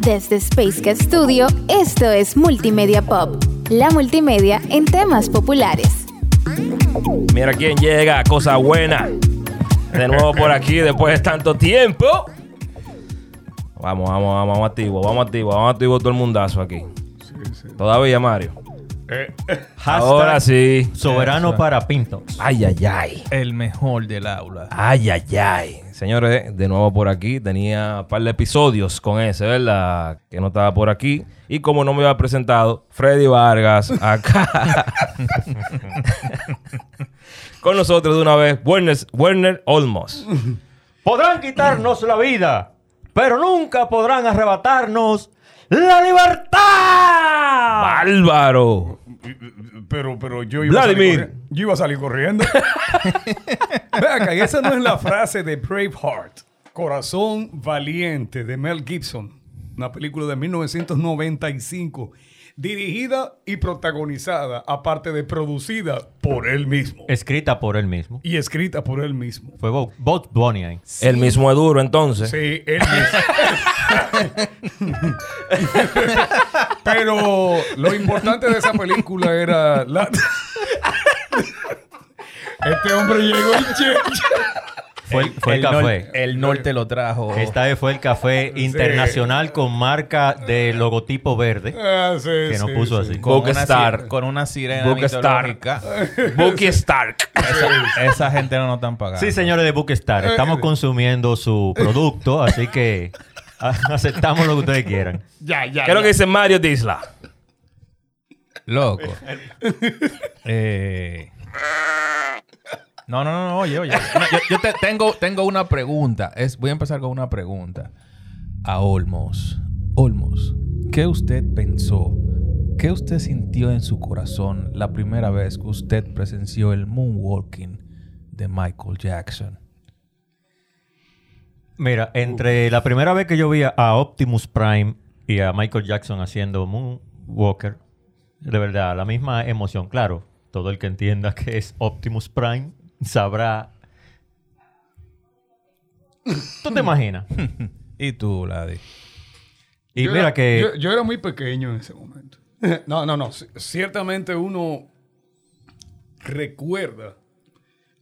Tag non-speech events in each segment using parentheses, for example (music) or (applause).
Desde Space Cat Studio, esto es Multimedia Pop, la multimedia en temas populares. Mira quién llega, cosa buena. De nuevo por aquí después de tanto tiempo. Vamos, vamos, vamos, vamos activo, vamos activo, vamos activo todo el mundazo aquí. Todavía, Mario. Ahora sí. Soberano para Pintos. Ay, ay, ay. El mejor del aula. Ay, ay, ay. Señores, de nuevo por aquí. Tenía un par de episodios con ese, ¿verdad? Que no estaba por aquí. Y como no me había presentado, Freddy Vargas acá. (laughs) con nosotros de una vez, Werner, Werner Olmos. Podrán quitarnos la vida, pero nunca podrán arrebatarnos la libertad. ¡Bárbaro! Pero, pero yo iba Vladimir. a salir corriendo. Yo iba a salir corriendo. Ve acá, y esa no es la frase de Braveheart. Corazón valiente de Mel Gibson. Una película de 1995. Dirigida y protagonizada, aparte de producida por él mismo. Escrita por él mismo. Y escrita por él mismo. Fue Bo- Bob Bunny ahí. El mismo es duro, entonces. Sí, él mismo. (laughs) Pero lo importante de esa película era la... Este hombre llegó y Fue, el- fue el, nor- café. el norte lo trajo. Esta vez fue el café internacional con marca de logotipo verde. Ah, sí, Que nos sí, puso sí. así. con Book una, Star. si- con una sirena Book Star. mitológica. (laughs) Bucky Stark. Esa, esa gente no nos están pagando. Sí, señores de Bookstar, estamos consumiendo su producto, así que (laughs) aceptamos lo que ustedes quieran. (laughs) Ya, ya. ¿Qué es lo que dice Mario Disla? Loco. (laughs) Eh, No, no, no, no, oye, oye. No, yo yo te- tengo, tengo una pregunta. Es, voy a empezar con una pregunta. A Olmos. Olmos, ¿qué usted pensó? ¿Qué usted sintió en su corazón la primera vez que usted presenció el moonwalking de Michael Jackson? Mira, entre la primera vez que yo vi a- Optimus Prime y a Michael Jackson haciendo Moonwalker, de verdad, la misma emoción. Claro, todo el que entienda que es Optimus Prime sabrá. ¿Tú te imaginas? (laughs) ¿Y tú, Ladi? Y Yo mira era- que. Yo, yo era muy pequeño en ese momento. (laughs) No, no, no. Ciertamente uno recuerda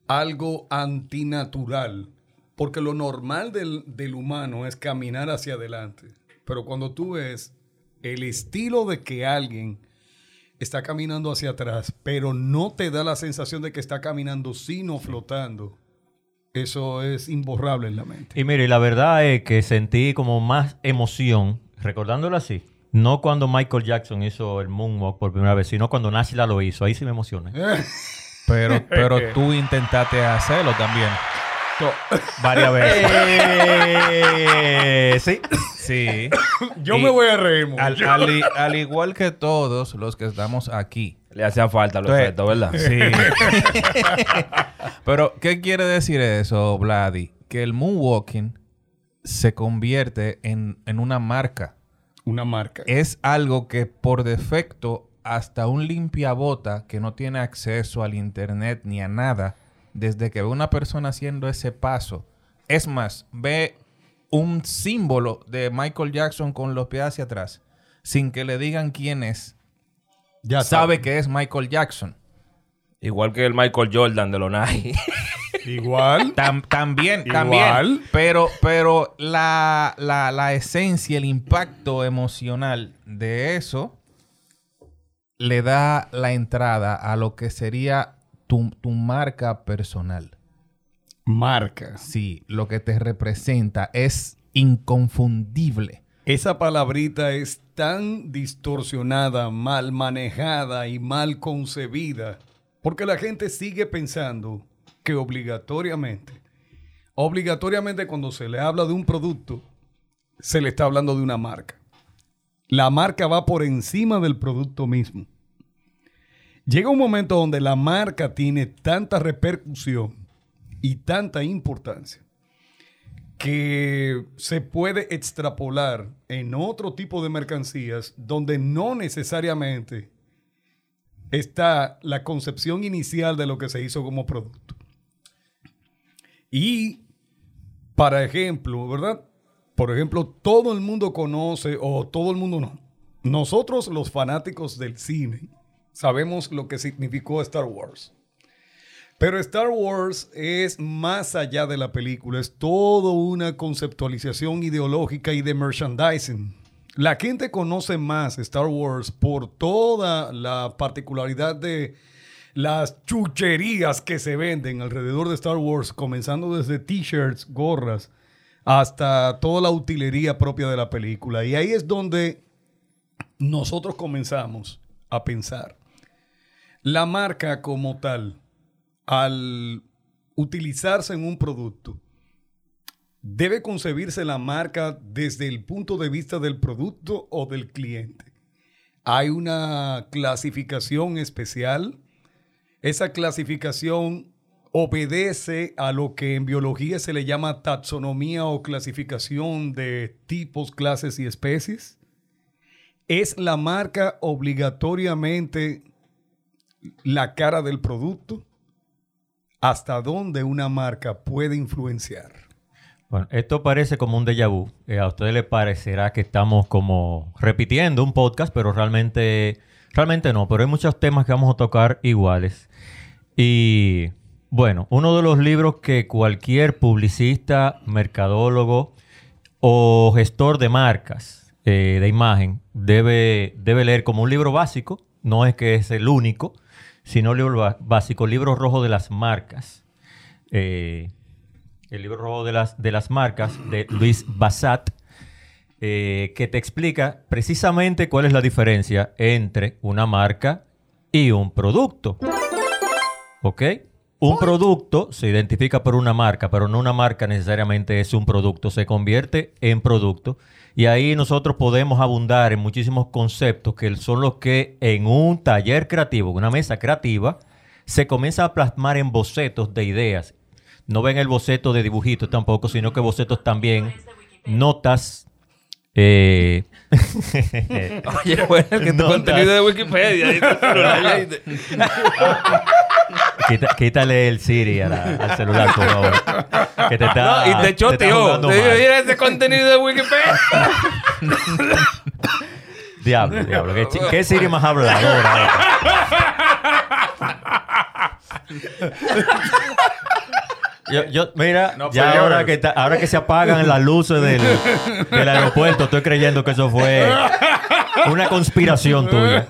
algo antinatural. Porque lo normal del, del humano es caminar hacia adelante. Pero cuando tú ves el estilo de que alguien está caminando hacia atrás, pero no te da la sensación de que está caminando, sino flotando, eso es imborrable en la mente. Y mire, la verdad es que sentí como más emoción, recordándolo así. No cuando Michael Jackson hizo el Moonwalk por primera vez, sino cuando Nashla lo hizo. Ahí sí me emocioné. (laughs) Pero, pero (laughs) tú intentaste hacerlo también. Varias veces. Eh, sí. Sí. Yo Y me voy a reír. mucho. Al, al i- al igual que todos los que estamos aquí. Le hacía falta los Entonces- efectos, ¿verdad? Sí. (laughs) Pero, ¿qué quiere decir eso, Vladi? Que el moonwalking se convierte en, en una marca. Una marca. Es algo que por defecto hasta un limpiabota que no tiene acceso al internet ni a nada, desde que ve una persona haciendo ese paso, es más, ve un símbolo de Michael Jackson con los pies hacia atrás, sin que le digan quién es, Ya sabe que es Michael Jackson. Igual que el Michael Jordan de los (laughs) Nike. Igual. Tam- también, Igual. también. Pero, pero la, la, la esencia, el impacto emocional de eso le da la entrada a lo que sería tu, tu marca personal. Marca. Sí, lo que te representa es inconfundible. Esa palabrita es tan distorsionada, mal manejada y mal concebida, porque la gente sigue pensando que obligatoriamente, obligatoriamente cuando se le habla de un producto, se le está hablando de una marca. La marca va por encima del producto mismo. Llega un momento donde la marca tiene tanta repercusión y tanta importancia que se puede extrapolar en otro tipo de mercancías donde no necesariamente está la concepción inicial de lo que se hizo como producto. Y, para ejemplo, ¿verdad? Por ejemplo, todo el mundo conoce, o todo el mundo no. Nosotros, los fanáticos del cine, sabemos lo que significó Star Wars. Pero Star Wars es más allá de la película, es toda una conceptualización ideológica y de merchandising. La gente conoce más Star Wars por toda la particularidad de las chucherías que se venden alrededor de Star Wars, comenzando desde t-shirts, gorras, hasta toda la utilería propia de la película. Y ahí es donde nosotros comenzamos a pensar. La marca como tal al utilizarse en un producto, debe concebirse la marca desde el punto de vista del producto o del cliente. Hay una clasificación especial. Esa clasificación obedece a lo que en biología se le llama taxonomía o clasificación de tipos, clases y especies. Es la marca obligatoriamente la cara del producto hasta dónde una marca puede influenciar. Bueno, esto parece como un déjà vu. Eh, a ustedes les parecerá que estamos como repitiendo un podcast, pero realmente, realmente no. Pero hay muchos temas que vamos a tocar iguales. Y bueno, uno de los libros que cualquier publicista, mercadólogo o gestor de marcas eh, de imagen debe, debe leer como un libro básico. No es que es el único, sino libro básico, libro rojo de las marcas. Eh, el libro rojo de las, de las marcas de Luis Bassat, eh, que te explica precisamente cuál es la diferencia entre una marca y un producto. ¿Ok? Un producto se identifica por una marca, pero no una marca necesariamente es un producto, se convierte en producto. Y ahí nosotros podemos abundar en muchísimos conceptos que son los que en un taller creativo, una mesa creativa, se comienza a plasmar en bocetos de ideas. No ven el boceto de dibujitos tampoco, sino que bocetos también, notas. Eh... (laughs) Oye, bueno, el que tu contenido de Wikipedia. Quita- quítale el Siri a la- al celular, por favor. Que te está, No, y te está choteó. jugando Te digo, mal. mira ese contenido de Wikipedia. Diablo, diablo. ¿Qué, chi- qué Siri más habladora? Yo, yo- mira, No, ya ahora que, ta- ahora que se apagan las luces del, del aeropuerto, estoy creyendo que eso fue una conspiración tuya.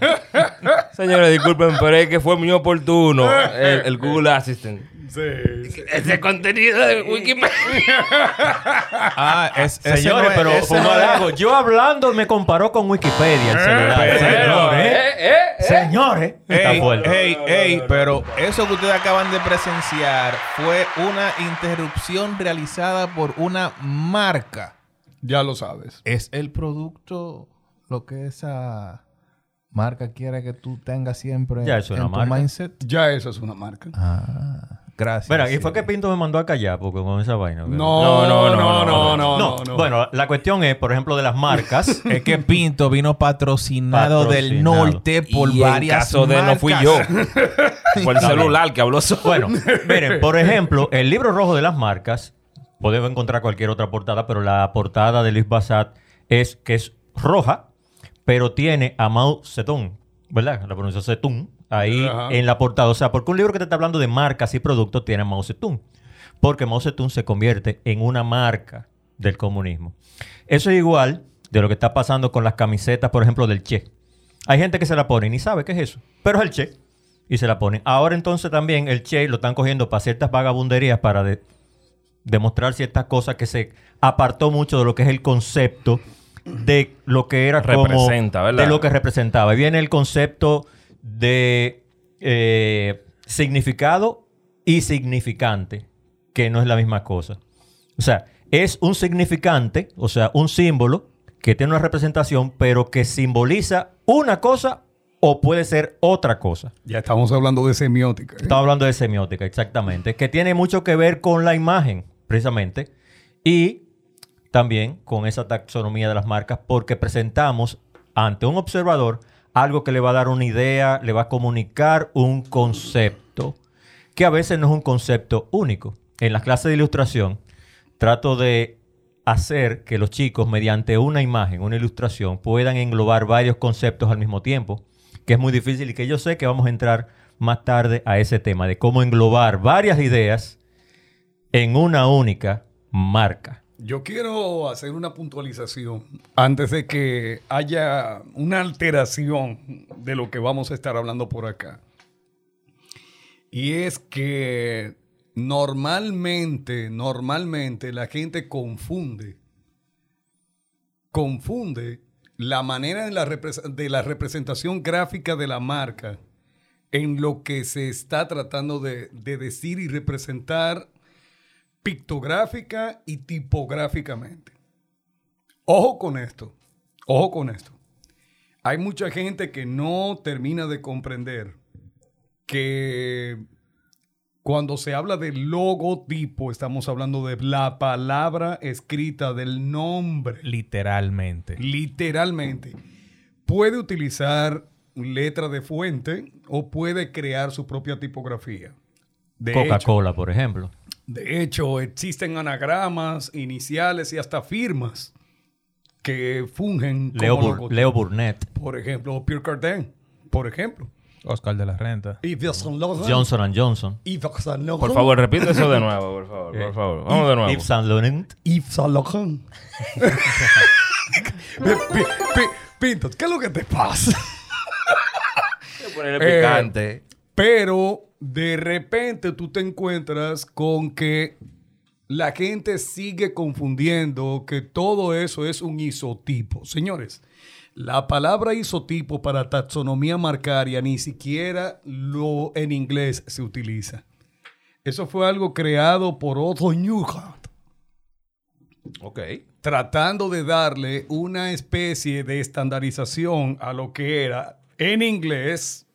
Señores, disculpen, pero es que fue muy oportuno el, el Google Assistant. Ese contenido de Wikipedia. (laughs) Ah, es, Señores, no es- pero ese no. Yo hablando me comparó con Wikipedia el celular. Pero, Señores, eh, eh, eh. señores. Está Ey, fuerte. ey, ey, pero eso que ustedes acaban de presenciar fue una interrupción realizada por una marca. Ya lo sabes. ¿Es el producto lo que esa marca quiere que tú tengas siempre Ya es una en tu marca. mindset? Ya eso es una marca. Ah, gracias. Mira, y fue que Pinto me mandó a callar porque con esa vaina. No, no, no, no, no, No, no. bueno, la cuestión es, por ejemplo, de las marcas. (laughs) Es que Pinto vino patrocinado, del norte por y en varias caso de no fui yo. (laughs) Fue el celular que habló solo. bueno, miren, por (laughs) ejemplo, el libro rojo de las marcas, podemos encontrar cualquier otra portada, pero la portada de Luis Bassat es que es roja, pero tiene a Mao Zedong, ¿verdad? La pronuncia Zedong ahí Ajá. en la portada. O sea, porque un libro que te está hablando de marcas y productos tiene a Mao Zedong. Porque Mao Zedong se convierte en una marca del comunismo. Eso es igual de lo que está pasando con las camisetas, por ejemplo, del Che. Hay gente que se la pone y ni sabe qué es eso, pero es el Che y se la ponen. Ahora entonces también el Che lo están cogiendo para ciertas vagabunderías para de- demostrar ciertas cosas que se apartó mucho de lo que es el concepto de lo que era como- Representa, ¿verdad? de lo que representaba. Y viene el concepto de eh, significado y significante, que no es la misma cosa. O sea, es un significante, o sea, un símbolo que tiene una representación, pero que simboliza una cosa o puede ser otra cosa. Ya estamos hablando de semiótica. ¿eh? Estaba hablando de semiótica, exactamente, que tiene mucho que ver con la imagen, precisamente, y también con esa taxonomía de las marcas, porque presentamos ante un observador algo que le va a dar una idea, le va a comunicar un concepto, que a veces no es un concepto único. En las clases de ilustración trato de hacer que los chicos, mediante una imagen, una ilustración, puedan englobar varios conceptos al mismo tiempo, que es muy difícil y que yo sé que vamos a entrar más tarde a ese tema de cómo englobar varias ideas en una única marca. Yo quiero hacer una puntualización antes de que haya una alteración de lo que vamos a estar hablando por acá. Y es que normalmente, normalmente la gente confunde, confunde la manera de la, de la representación gráfica de la marca en lo que se está tratando de decir y representar pictográfica y tipográficamente. Ojo con esto, ojo con esto. Hay mucha gente que no termina de comprender que cuando se habla de logotipo, estamos hablando de la palabra escrita del nombre, Literalmente. literalmente. Puede utilizar letra de fuente o puede crear su propia tipografía. Coca-Cola, por ejemplo. De hecho, existen anagramas, iniciales y hasta firmas que fungen como Leo, Bur- logotipo. Leo Burnett, Por ejemplo, Pierre Cardin, por ejemplo. Oscar de la Renta. Laurent. Johnson and Johnson, Laurent. Por favor, repite eso de nuevo, por favor, por favor. Vamos de nuevo. Yves Saint Laurent. Yves Saint Laurent. (laughs) Pinto, ¿qué es lo que te pasa? Ponerle picante. Pero de repente tú te encuentras con que la gente sigue confundiendo que todo eso es un isotipo. Señores, la palabra isotipo para taxonomía marcaria ni siquiera lo en inglés se utiliza. Eso fue algo creado por Otto Newhart Ok. tratando de darle una especie de estandarización a lo que era en inglés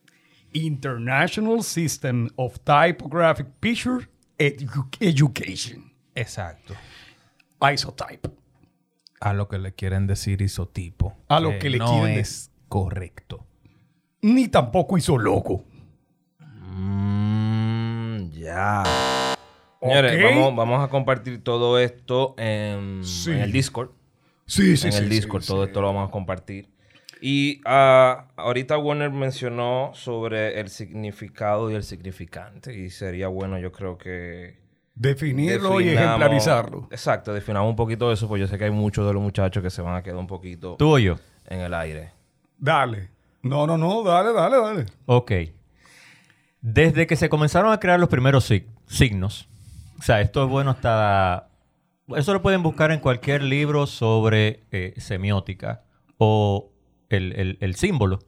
International System of Typographic Picture Edu- Education. Exacto. Isotype. A lo que le quieren decir isotipo. A lo que le no quieren es correcto. Ni tampoco hizo loco. Mm, ya. Señores, Ok. vamos, vamos a compartir todo esto en, Sí. en el Discord. Sí, sí, en sí. el sí, Discord, sí. todo esto lo vamos a compartir. Y ah, ahorita Warner mencionó sobre el significado y el significante. Y sería bueno, yo creo que. Definirlo y ejemplarizarlo. Exacto, definamos un poquito de eso, porque yo sé que hay muchos de los muchachos que se van a quedar un poquito ¿Tú o yo? en el aire. Dale. No, no, no, dale, dale, dale. Ok. Desde que se comenzaron a crear los primeros sig- signos, o sea, esto es bueno hasta... Eso lo pueden buscar en cualquier libro sobre eh, semiótica o el, el- el símbolo.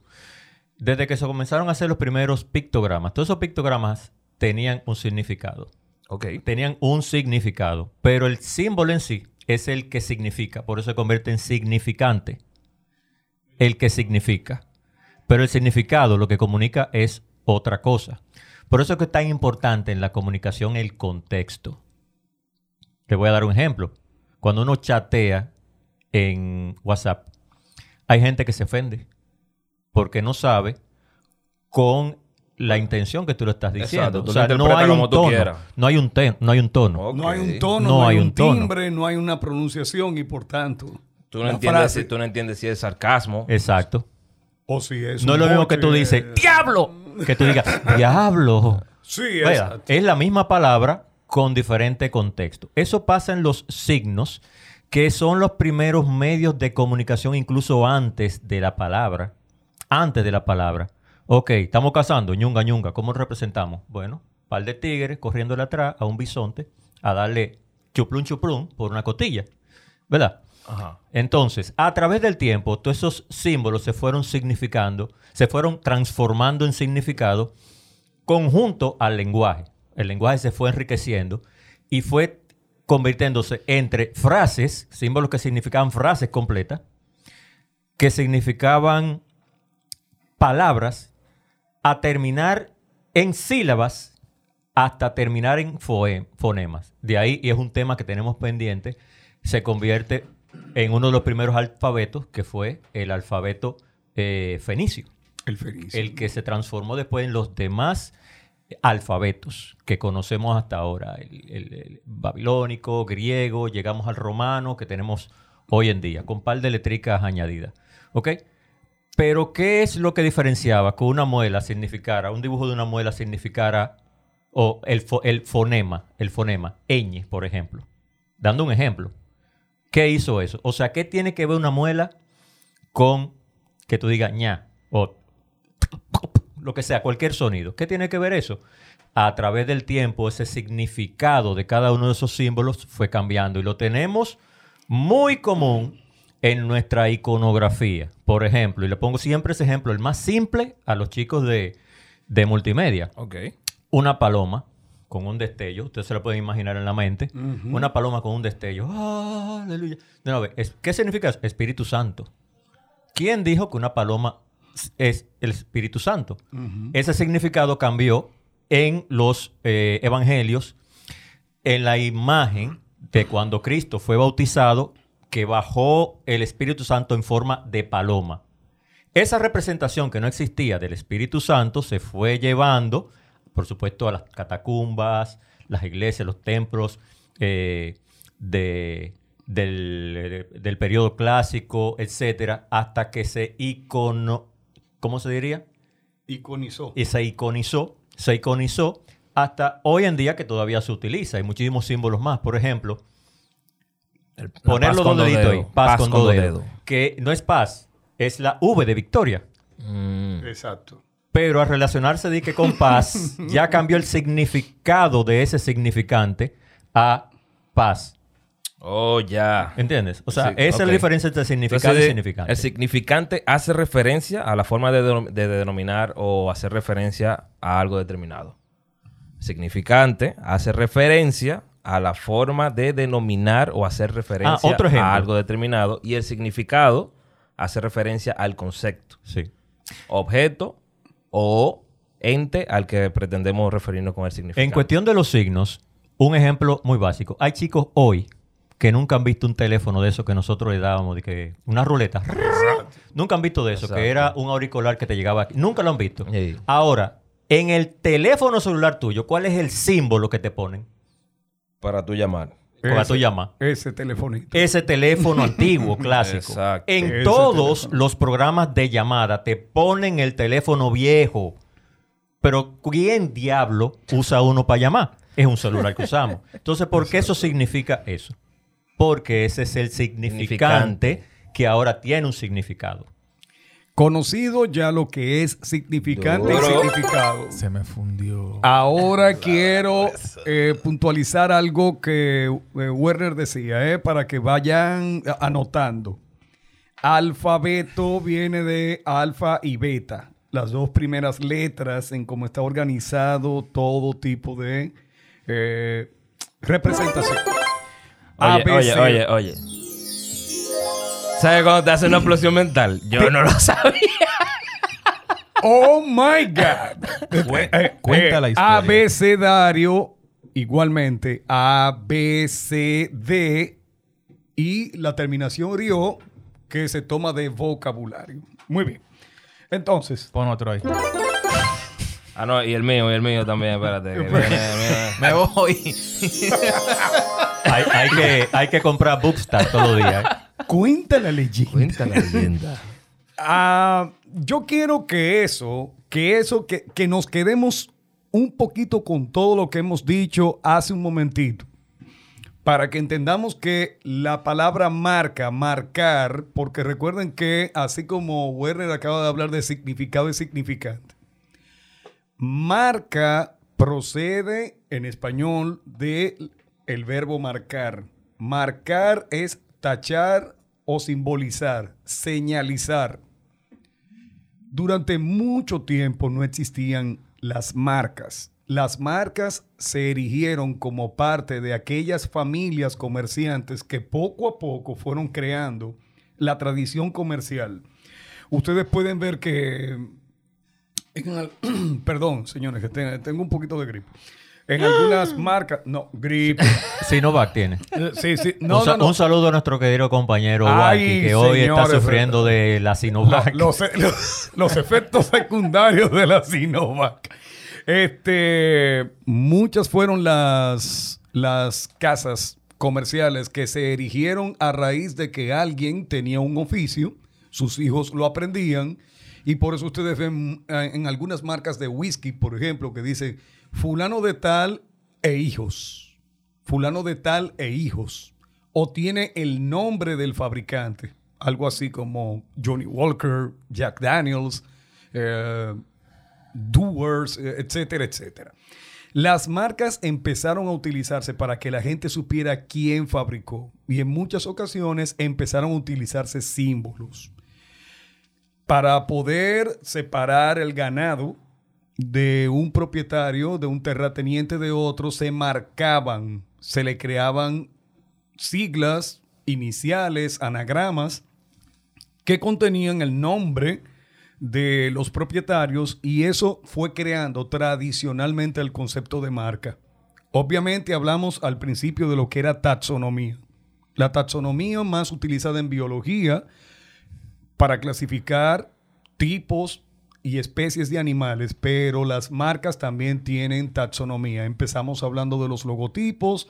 Desde que se comenzaron a hacer los primeros pictogramas, todos esos pictogramas tenían un significado. Tenían un significado, pero el símbolo en sí es el que significa, por eso se convierte en significante. El que significa. Pero el significado lo que comunica es otra cosa. Por eso es que es tan importante en la comunicación el contexto. Te voy a dar un ejemplo. Cuando uno chatea en WhatsApp, hay gente que se ofende porque no sabe con la intención que tú lo estás diciendo. Exacto, o sea, no hay un tono. No hay un, te- no hay un tono. No hay un tono, No no, hay un tono. timbre, no hay una pronunciación y por tanto. Tú no, entiendes frase- si, tú no entiendes si es sarcasmo. Exacto. O si es No es lo mismo que tú dices, ¡Diablo! Que tú digas, ¡Diablo! Sí, Vaya, exacto. es la misma palabra con diferente contexto. Eso pasa en los signos, que son los primeros medios de comunicación incluso antes de la palabra. Antes de la palabra. Ok, estamos cazando, ñunga, ñunga. ¿Cómo lo representamos? Bueno, par de tigres corriéndole atrás a un bisonte a darle chuplum chuplum por una cotilla. ¿Verdad? Ajá. Entonces, a través del tiempo, todos esos símbolos se fueron significando, se fueron transformando en significado conjunto al lenguaje. El lenguaje se fue enriqueciendo y fue convirtiéndose entre frases, símbolos que significaban frases completas, que significaban palabras, a terminar en sílabas hasta terminar en fonemas. De ahí, y es un tema que tenemos pendiente, se convierte en uno de los primeros alfabetos, que fue el alfabeto eh, fenicio, El feliz. el que se transformó después en los demás alfabetos que conocemos hasta ahora. El, babilónico, griego, llegamos al romano que tenemos hoy en día, con par de letricas añadidas. ¿Ok? Pero, ¿qué es lo que diferenciaba que una muela significara, un dibujo de una muela significara, o el, el fonema, el fonema, ñ, por ejemplo? Dando un ejemplo. ¿Qué hizo eso? O sea, ¿qué tiene que ver una muela con que tú digas ña o lo que sea, cualquier sonido? ¿Qué tiene que ver eso? A través del tiempo, ese significado de cada uno de esos símbolos fue cambiando y lo tenemos muy común en nuestra iconografía. Por ejemplo, y le pongo siempre ese ejemplo, el más simple a los chicos de, de multimedia Ok. una paloma con un destello, ustedes se lo pueden imaginar en la mente, una paloma con un destello, ¡Ah, aleluya. De nuevo, ¿qué significa eso? Espíritu Santo? ¿Quién dijo que una paloma es el Espíritu Santo? Ese significado cambió en los eh, evangelios, en la imagen de cuando Cristo fue bautizado, que bajó el Espíritu Santo en forma de paloma. Esa representación que no existía del Espíritu Santo se fue llevando, por supuesto, a las catacumbas, las iglesias, los templos eh, de- del, del periodo clásico, etcétera, hasta que se icono, ¿cómo se diría? Iconizó. Y se iconizó, se iconizó hasta hoy en día que todavía se utiliza. Hay muchísimos símbolos más. Por ejemplo, El- la poner paz los con dos deditos ahí. Paz, con, dos dos dedos. Que no es paz, es la V de victoria. Mm. Exacto. Pero al relacionarse de que con paz, (laughs) ya cambió el significado de ese significante a paz. Oh, ya. ¿Entiendes? O sea, Sí, esa es la diferencia entre significado Entonces, y significante. El significante hace referencia a la forma de, denom- de denominar o hacer referencia a algo determinado. Significante hace referencia a la forma de denominar o hacer referencia Ah, otro a algo determinado. Y el significado hace referencia al concepto, Sí. objeto o ente al que pretendemos referirnos con el significado. En cuestión de los signos, un ejemplo muy básico. Hay chicos hoy que nunca han visto un teléfono de eso que nosotros le dábamos, de que una ruleta. Nunca han visto de eso, Exacto. que era un auricular que te llegaba aquí. Nunca lo han visto. Sí. Ahora, en el teléfono celular tuyo, ¿cuál es el símbolo que te ponen? Para tú llamar. Ese- tú llamas. Ese telefonito. Ese teléfono antiguo, (laughs) clásico. Exacto. En Ese todos teléfono. los programas de llamada te ponen el teléfono viejo. Pero ¿quién diablo usa uno para llamar? Es un celular que usamos. Entonces, ¿por qué eso significa eso? Porque ese es el significante que ahora tiene un significado. Conocido ya lo que es significante Duro. y significado. Se me fundió. Ahora quiero eh, puntualizar algo que eh, Werner decía, eh, para que vayan anotando. Alfabeto viene de alfa y beta, las dos primeras letras en cómo está organizado todo tipo de eh, representación. Oye, ABC. oye, oye, oye. ¿Sabes cuando te hace una explosión mental? Yo no lo sabía. Oh my God. Cue- Eh, cuenta eh, la historia. Abecedario, igualmente, A, B, C, D y la terminación rio que se toma de vocabulario. Muy bien. Entonces, Pon otro ahí. Ah, no, y el mío, y el mío también, espérate. que (laughs) viene- viene- Me voy. (laughs) Hay, hay que, hay que comprar Bookstar todos los días. ¿eh? cuenta la leyenda. Cuenta la leyenda. Ah, yo quiero que eso, que eso, que, que nos quedemos un poquito con todo lo que hemos dicho hace un momentito. Para que entendamos que la palabra marca, marcar, porque recuerden que así como Werner acaba de hablar de significado y significante, marca procede en español de el verbo marcar. Marcar es tachar o simbolizar, señalizar. Durante mucho tiempo no existían las marcas. Las marcas se erigieron como parte de aquellas familias comerciantes que poco a poco fueron creando la tradición comercial. Ustedes pueden ver que (clears throat) perdón, señores, que te- tengo un poquito de gripe. En algunas (gasps) marcas, no, gripe. Sinovac tiene. (laughs) Eh, Sí, sí, no, un, sa- no, no. un saludo a nuestro querido compañero Ay, Walkie, que hoy está sufriendo de la Sinovac. (laughs) los, (laughs) los- los efectos secundarios de la Sinovac. Este, muchas fueron las, las casas comerciales que se erigieron a raíz de que alguien tenía un oficio, sus hijos lo aprendían, y por eso ustedes ven eh, en algunas marcas de whisky, por ejemplo, que dice fulano de tal e hijos, fulano de tal e hijos, o tiene el nombre del fabricante, algo así como Johnny Walker, Jack Daniels, eh, Doers, eh, etcétera, etcétera. Las marcas empezaron a utilizarse para que la gente supiera quién fabricó y en muchas ocasiones empezaron a utilizarse símbolos para poder separar el ganado de un propietario, de un terrateniente de otro, se marcaban, se le creaban siglas, iniciales, anagramas que contenían el nombre de los propietarios y eso fue creando tradicionalmente el concepto de marca. Obviamente hablamos al principio de lo que era taxonomía. La taxonomía más utilizada en biología para clasificar tipos y especies de animales, pero las marcas también tienen taxonomía. Empezamos hablando de los logotipos,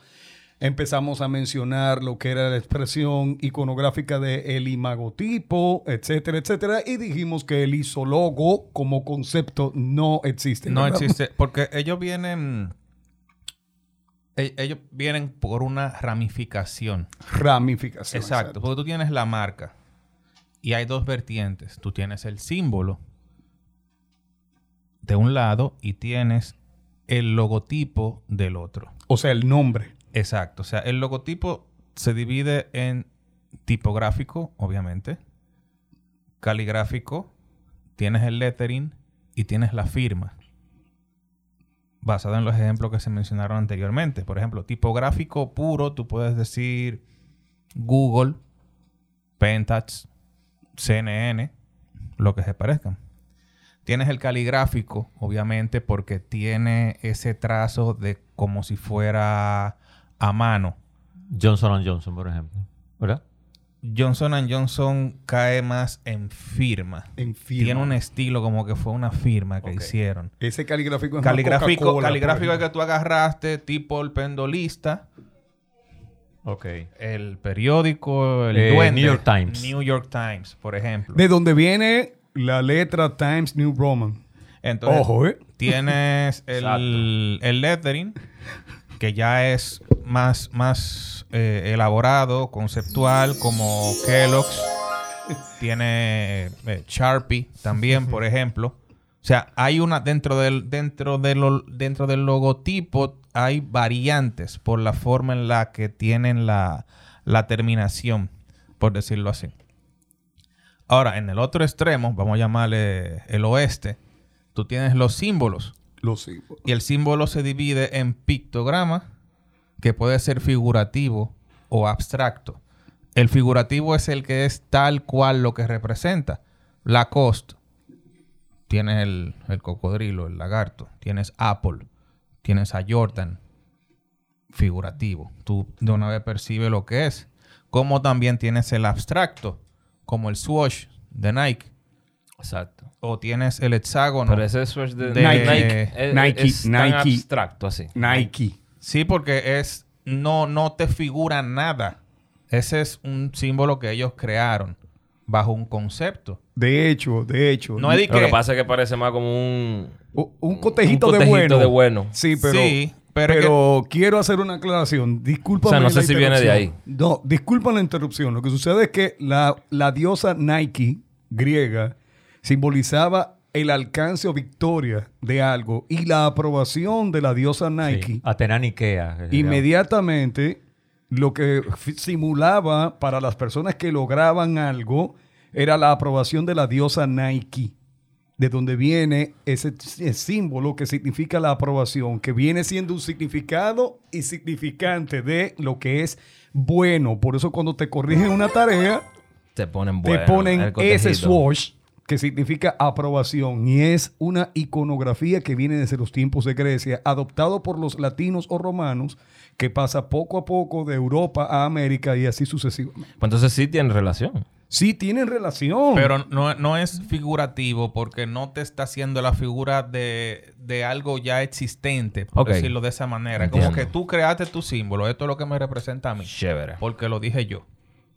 empezamos a mencionar lo que era la expresión iconográfica de el imagotipo, etcétera, etcétera, y dijimos que el isólogo como concepto no existe. No existe, porque ellos vienen... e- Ellos vienen por una ramificación. Ramificación. Exacto, porque tú tienes la marca y hay dos vertientes. Tú tienes el símbolo de un lado y tienes el logotipo del otro. O sea, el nombre. Exacto, o sea, el logotipo se divide en tipográfico, obviamente, caligráfico, tienes el lettering y tienes la firma. Basado en los ejemplos que se mencionaron anteriormente. Por ejemplo, tipográfico puro, tú puedes decir Google, Pentax, CNN, lo que se parezcan. Tienes el caligráfico, obviamente, porque tiene ese trazo de como si fuera a mano. Johnson Johnson, por ejemplo. ¿Verdad? Johnson Johnson cae más en firma. En firma. Tiene un estilo como que fue una firma que hicieron. Ese caligráfico es Caligráfico, caligráfico por es que tú agarraste, tipo el pendolista, Ok. el periódico, el Eh, duende. New York Times. New York Times, por ejemplo. De donde viene la letra Times New Roman. Entonces, Ojo, ¿eh? tienes el, el lettering, que ya es más, más eh, elaborado, conceptual, como Kellogg's. Tiene eh, Sharpie también, por ejemplo. O sea, hay una dentro del dentro del lo- dentro del logotipo hay variantes por la forma en la que tienen la, la terminación, por decirlo así. Ahora, en el otro extremo, vamos a llamarle el oeste, tú tienes los símbolos. Los símbolos. Y el símbolo se divide en pictograma, que puede ser figurativo o abstracto. El figurativo es el que es tal cual lo que representa. Lacoste. Tienes el, el cocodrilo, el lagarto. Tienes Apple. Tienes a Jordan. Figurativo. Tú de una vez percibes lo que es. Como también tienes el abstracto, como el swoosh de Nike. Exacto. O tienes el hexágono. Pero ese switch de, De- Nike, es, Nike, es tan Nike. abstracto así. Nike. Sí, porque es no, no te figura nada. Ese es un símbolo que ellos crearon bajo un concepto. De hecho, de hecho. No es de Lo que que- pasa es que parece más como un... un cotejito, un de cotejito bueno. de bueno. Sí, pero, Sí, pero pero, es que- quiero hacer una aclaración. Discúlpame. O sea, no sé si viene de interrupción. No, disculpa la interrupción. Lo que sucede es que la, la diosa Nike griega simbolizaba el alcance o victoria de algo y la aprobación de la diosa Nike Sí. Atena Nikea. inmediatamente lo que simulaba para las personas que lograban algo era la aprobación de la diosa Nike, de donde viene ese, ese símbolo que significa la aprobación, que viene siendo un significado y significante de lo que es bueno. Por eso cuando te corrigen una tarea, Te ponen te ese swoosh que significa aprobación y es una iconografía que viene desde los tiempos de Grecia, adoptado por los latinos o romanos, que pasa poco a poco de Europa a América y así sucesivamente. Pues entonces sí tiene relación. Sí tienen relación. Pero no, no es figurativo porque no te está haciendo la figura de, de algo ya existente, por decirlo de esa manera. Como que tú creaste tu símbolo. Esto es lo que me representa a mí. Chévere. Porque lo dije yo.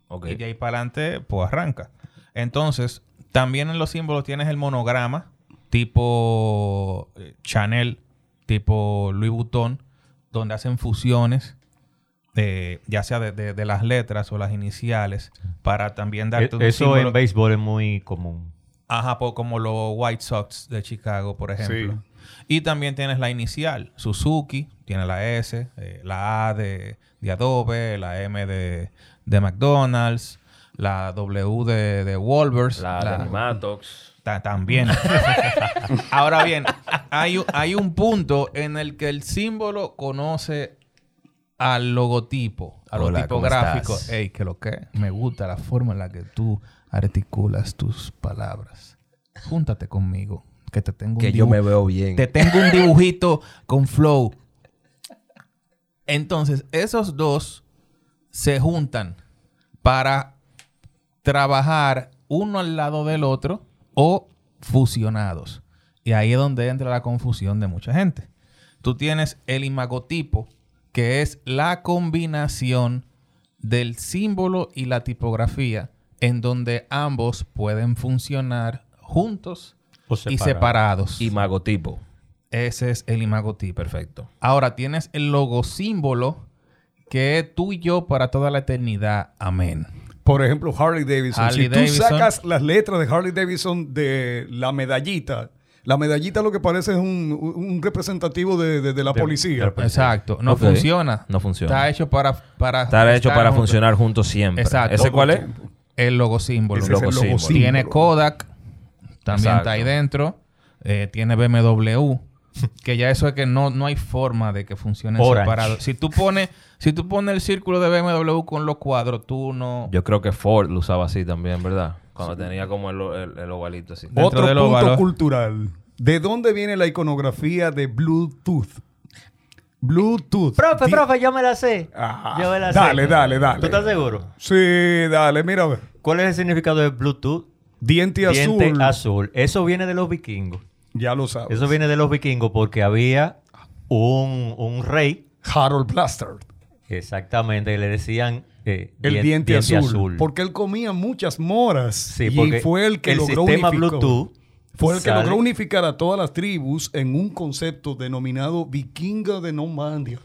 Ok. Y de ahí para adelante, pues arranca. Entonces, también en los símbolos tienes el monograma, tipo eh, Chanel, tipo Louis Vuitton, donde hacen fusiones, eh, ya sea de, de- de las letras o las iniciales, para también darte un E- Eso símbolo. en béisbol es muy común. Ajá, como los White Sox de Chicago, por ejemplo. Y también tienes la inicial, Suzuki, tiene la S, eh, la A de, de Adobe, la M de, de McDonald's, la W de, de Wolvers. La, de. Ta- también. (laughs) Ahora bien, hay, hay un punto en el que el símbolo conoce al logotipo, a lo Hola, ¿cómo tipográfico. Ey, que lo que me gusta la forma en la que tú articulas tus palabras. Júntate conmigo, que te tengo un Que yo me veo bien. Te tengo un dibujito con flow. Entonces, esos dos se juntan para trabajar uno al lado del otro o fusionados. Y ahí es donde entra la confusión de mucha gente. Tú tienes el imagotipo, que es la combinación del símbolo y la tipografía, en donde ambos pueden funcionar juntos O y separados. Imagotipo. Ese es el imagotipo. Perfecto. Ahora tienes el logo símbolo, que es tú y yo para toda la eternidad. Amén. Por ejemplo, Harley Davidson. Harley si tú Davidson. sacas las letras de Harley Davidson de la medallita, la medallita lo que parece es un, un representativo de, de- de la De- policía. Exacto. No funciona. No funciona. Está hecho para... para Está hecho para juntos. funcionar juntos siempre. Exacto. ¿Ese cuál es? El logo símbolo. Ese es el logo logo símbolo. símbolo. Tiene Kodak. También Exacto. está ahí dentro. Eh, tiene BMW. que ya eso es que no, no hay forma de que funcionen Orange. separados. Si tú pones... Si tú pones el círculo de BMW con los cuadros, tú no... Yo creo que Ford lo usaba así también, ¿verdad? Cuando tenía como el, el, el ovalito así. Dentro Otro del punto cultural. ¿De dónde viene la iconografía de Bluetooth? Bluetooth. Profe, Di- profe, yo me la sé. Ah, yo me la sé. dale, dale, dale. ¿Tú estás seguro? Sí, dale, mira. a ver. ¿Cuál es el significado de Bluetooth? Diente azul. Diente azul. Eso viene de los vikingos. Ya lo sabes. Eso viene de los vikingos porque había un, un rey, Harold Blaster. exactamente, le decían eh, El dien- diente, azul, Porque él comía muchas moras. Sí, y fue el que el logró sistema unificó- Bluetooth Fue el que logró unificar a todas las tribus en un concepto denominado vikinga de Normandia.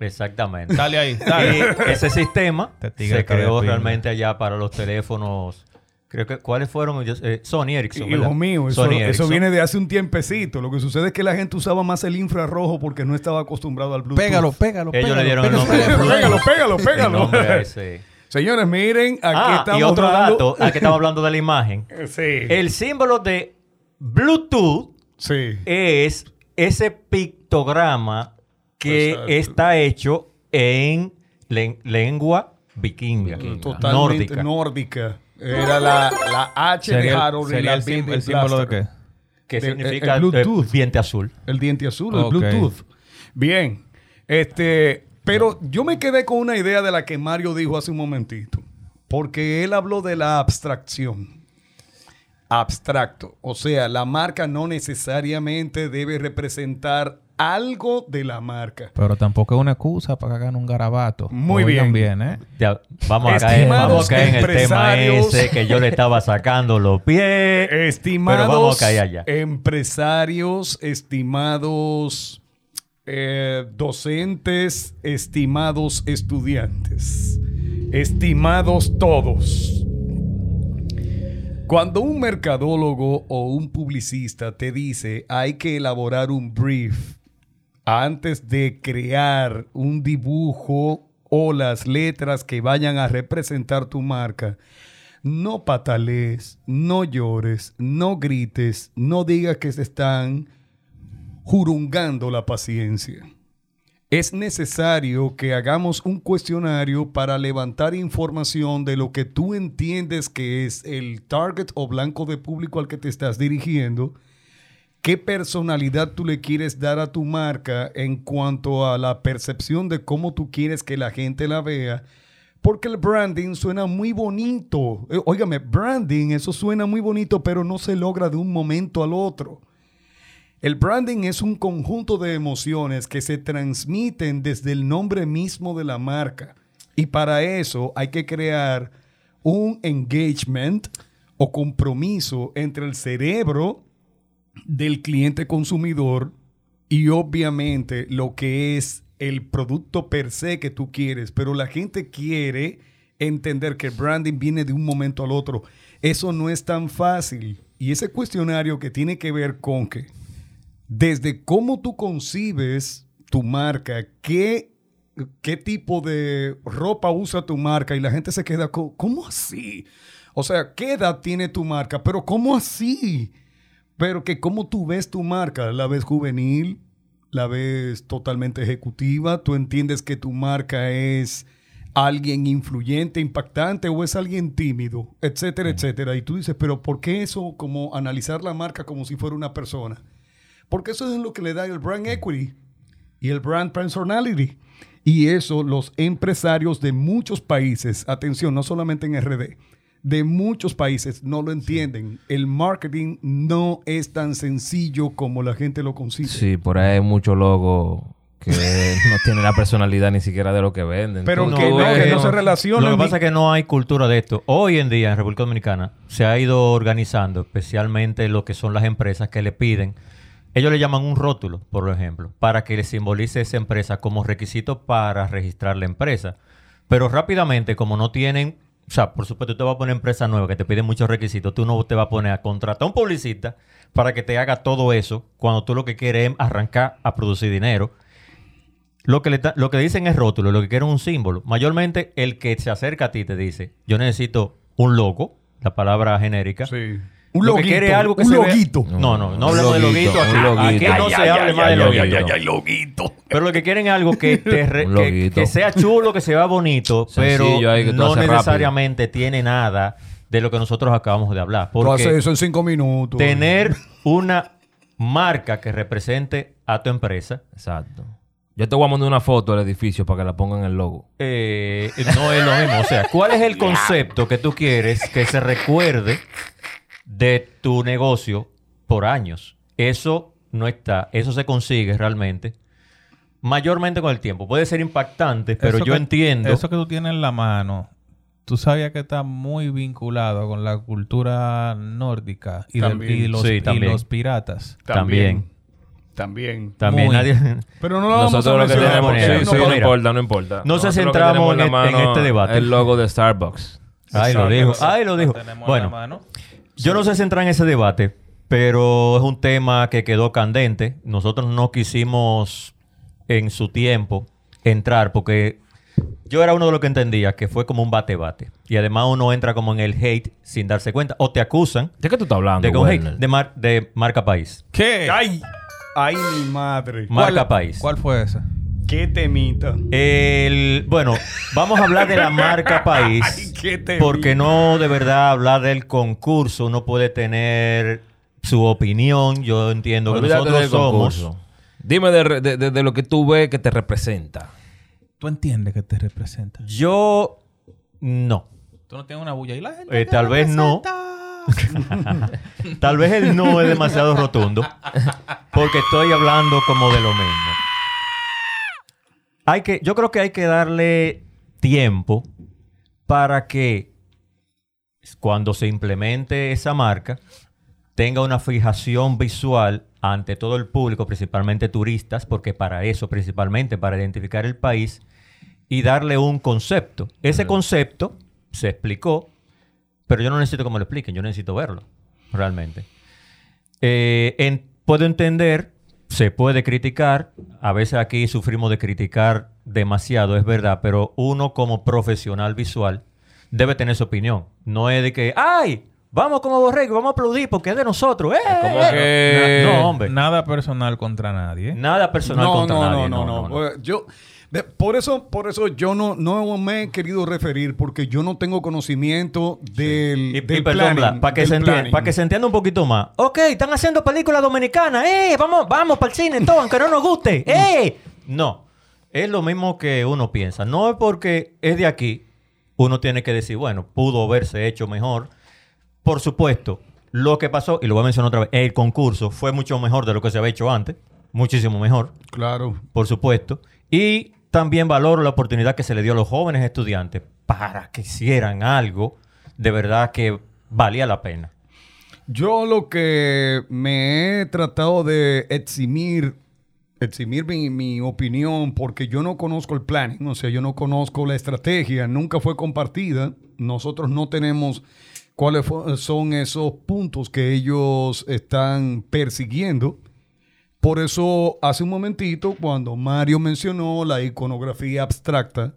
Exactamente. Dale ahí, dale. Y ese sistema se creó realmente allá para los teléfonos. Creo que, ¿cuáles fueron? Yo- eh, Sony Ericsson. ¿verdad? Hijo mío, eso, Sony eso Ericsson. viene de hace un tiempecito. Lo que sucede es que la gente usaba más el infrarrojo porque no estaba acostumbrado al Bluetooth. Pégalo, pégalo, Ellos le pégalo, dieron el pégalo. nombre de Bluetooth. Pégalo, pégalo, El pégalo. nombre (laughs) ese. Señores, miren, aquí Ah, estamos y otro dando- dato, aquí estamos hablando de la imagen. (laughs) Sí. El símbolo de Bluetooth sí. es ese pictograma que Exacto. está hecho en len- lengua vikinga, Totalmente nórdica. nórdica. Era la, la H de Sería, el- Harold y sería la el, B sim- de el símbolo de Blaster. que de- significa el Bluetooth. eh, diente azul. El diente azul, el Ok. Bluetooth. Bien. Este, pero yo me quedé con una idea de la que Mario dijo hace un momentito. Porque él habló de la abstracción. Abstracto. O sea, la marca no necesariamente debe representar algo de la marca. Pero tampoco es una excusa para que hagan un garabato. Muy Oigan bien. ¿eh? Ya, vamos, a caer, Estimados vamos a caer en el tema empresarios. ese que yo le estaba sacando los pies. Estimados Pero vamos a caer allá. empresarios, estimados eh, docentes, estimados estudiantes, estimados todos. Cuando un mercadólogo o un publicista te dice hay que elaborar un brief antes de crear un dibujo o las letras que vayan a representar tu marca, no patalees, no llores, no grites, no digas que se están jurungando la paciencia. Es necesario que hagamos un cuestionario para levantar información de lo que tú entiendes que es el target o blanco de público al que te estás dirigiendo. ¿Qué personalidad tú le quieres dar a tu marca en cuanto a la percepción de cómo tú quieres que la gente la vea? Porque el branding suena muy bonito. Eh, óigame, branding, eso suena muy bonito, pero no se logra de un momento al otro. El branding es un conjunto de emociones que se transmiten desde el nombre mismo de la marca. Y para eso hay que crear un engagement o compromiso entre el cerebro del cliente consumidor y obviamente lo que es el producto per se que tú quieres. Pero la gente quiere entender que el branding viene de un momento al otro. Eso no es tan fácil. Y ese cuestionario que tiene que ver con que desde cómo tú concibes tu marca, qué, qué tipo de ropa usa tu marca y la gente se queda ¿cómo así? O sea, ¿qué edad tiene tu marca? Pero ¿cómo así? Pero que cómo tú ves tu marca, la ves juvenil, la ves totalmente ejecutiva, tú entiendes que tu marca es alguien influyente, impactante o es alguien tímido, etcétera, etcétera. Y tú dices, pero ¿por qué eso como analizar la marca como si fuera una persona? Porque eso es lo que le da el brand equity y el brand personality. Y eso los empresarios de muchos países, atención, no solamente en RD, de muchos países no lo entienden. El marketing no es tan sencillo como la gente lo consigue. Sí, por ahí hay muchos logos que no tienen la personalidad ni siquiera de lo que venden. Pero Tú que no, ves- que no se relacionan. Lo que pasa es que no hay cultura de esto. Hoy en día en República Dominicana se ha ido organizando, especialmente lo que son las empresas que le piden. Ellos le llaman un rótulo, por ejemplo, para que le simbolice esa empresa como requisito para registrar la empresa. Pero rápidamente, como no tienen, o sea, por supuesto, tú te vas a poner empresa nueva que te piden muchos requisitos, tú no te vas a poner a contratar a un publicista para que te haga todo eso cuando tú lo que quieres es arrancar a producir dinero. Lo que, lo que dicen es rótulo, lo que quieren es un símbolo. Mayormente el que se acerca a ti te dice, yo necesito un logo, la palabra genérica. Sí. Un Lo que loguito. quiere es algo que un se vea- loguito. No, no, no Un hablemos de loguito, aquí. Aquí no Ay, se ay, hable más de loguito. loguito. Pero lo que quieren es algo que, te (laughs) re- que, que sea chulo, que se vea bonito, pero Sencillo que no rápido. necesariamente tiene nada de lo que nosotros acabamos de hablar. Tú haces Porque eso en cinco minutos. tener una marca que represente a tu empresa Exacto. Yo te voy a mandar una foto del edificio para que la pongan en el logo. eh, no es lo mismo. O sea, ¿cuál es el (laughs) concepto que tú quieres que se recuerde de tu negocio por años? Eso no está. Eso se consigue realmente. Mayormente con el tiempo. Puede ser impactante, pero Eso yo que- entiendo. Eso que tú tienes en la mano, tú sabías que está muy vinculado con la cultura nórdica y, de- También. y los, Sí, y también. los piratas. También. También. También nadie. Pero no lo vamos Nosotros a lo que tenemos... Sí, no no importa, no importa. no se Nosotros centramos en este- en este debate. El logo de Starbucks. Ay, lo dijo. Ay, lo dijo. Tenemos en la Bueno, mano. Yo no sé si entrar en ese debate, pero es un tema que quedó candente. Nosotros no quisimos en su tiempo entrar porque yo era uno de los que entendía que fue como un bate-bate. Y además uno entra como en el hate sin darse cuenta. O te acusan ¿De qué tú estás hablando, de, hate Werner? de, mar- de marca país. ¿Qué? ¡Ay! ¡Ay, mi madre! Marca país. ¿Cuál fue esa? ¡Qué temita! El, bueno, vamos a hablar de la marca (laughs) país. Ay, qué temita. Porque no de verdad hablar del concurso. Uno puede tener su opinión. Yo entiendo que nosotros somos. concurso. Dime de, re- de- de- de lo que tú ves que te representa. ¿Tú entiendes que te representa? Yo no. Tú no tienes una bulla y la gente. Eh, tal vez no. (laughs) Tal vez el no es demasiado rotundo. Porque estoy hablando como de lo mismo. Hay que, yo creo que hay que darle tiempo para que cuando se implemente esa marca tenga una fijación visual ante todo el público, principalmente turistas, porque para eso, principalmente para identificar el país y darle un concepto. Ese concepto se explicó, pero yo no necesito que me lo expliquen, yo necesito verlo, realmente. Eh, en- puedo entender, se puede criticar, a veces aquí sufrimos de criticar demasiado, es verdad, pero uno como profesional visual debe tener su opinión. No es de que, ¡ay! Vamos como borrego, vamos a aplaudir porque es de nosotros. ¡Eh! como eh! que- No, hombre. Nada personal contra nadie. Nada personal no, contra no, nadie. no, no, no, Eh, Yo, de- por eso, por eso yo no, no me he querido referir porque yo no tengo conocimiento del, Y, del y perdón, para que, se entienda, para que se entienda un poquito más. Ok, están haciendo películas dominicanas. ¡Eh! Vamos, vamos para el cine, todo, aunque no nos guste. (laughs) ¡Eh! No. Es lo mismo que uno piensa. No es porque es de aquí uno tiene que decir, bueno, pudo haberse hecho mejor. Por supuesto, lo que pasó, y lo voy a mencionar otra vez, el concurso fue mucho mejor de lo que se había hecho antes, muchísimo mejor, Claro. por supuesto. Y también valoro la oportunidad que se le dio a los jóvenes estudiantes para que hicieran algo de verdad que valía la pena. Yo lo que me he tratado de eximir, eximir mi, mi opinión, porque yo no conozco el planning, o sea, yo no conozco la estrategia, nunca fue compartida. Nosotros no tenemos cuáles son esos puntos que ellos están persiguiendo. Por eso, hace un momentito, cuando Mario mencionó la iconografía abstracta,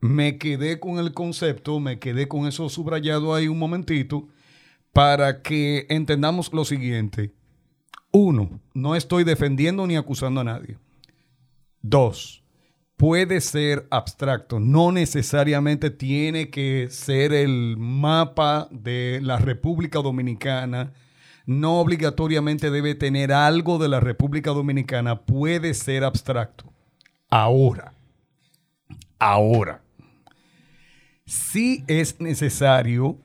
me quedé con el concepto, me quedé con eso subrayado ahí un momentito, para que entendamos lo siguiente. Uno, no estoy defendiendo ni acusando a nadie. Dos, puede ser abstracto, no necesariamente tiene que ser el mapa de la República Dominicana, no obligatoriamente debe tener algo de la República Dominicana, puede ser abstracto. Ahora, ahora, sí es necesario,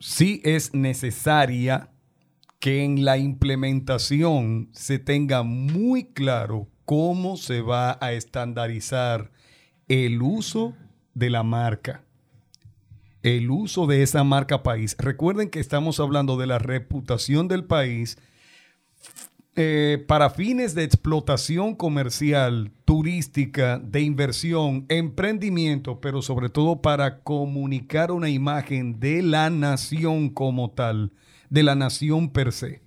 sí es necesaria que en la implementación se tenga muy claro cómo se va a estandarizar el uso de la marca. El uso de esa marca país. Recuerden que estamos hablando de la reputación del país eh, para fines de explotación comercial, turística, de inversión, emprendimiento, pero sobre todo para comunicar una imagen de la nación como tal, de la nación per se.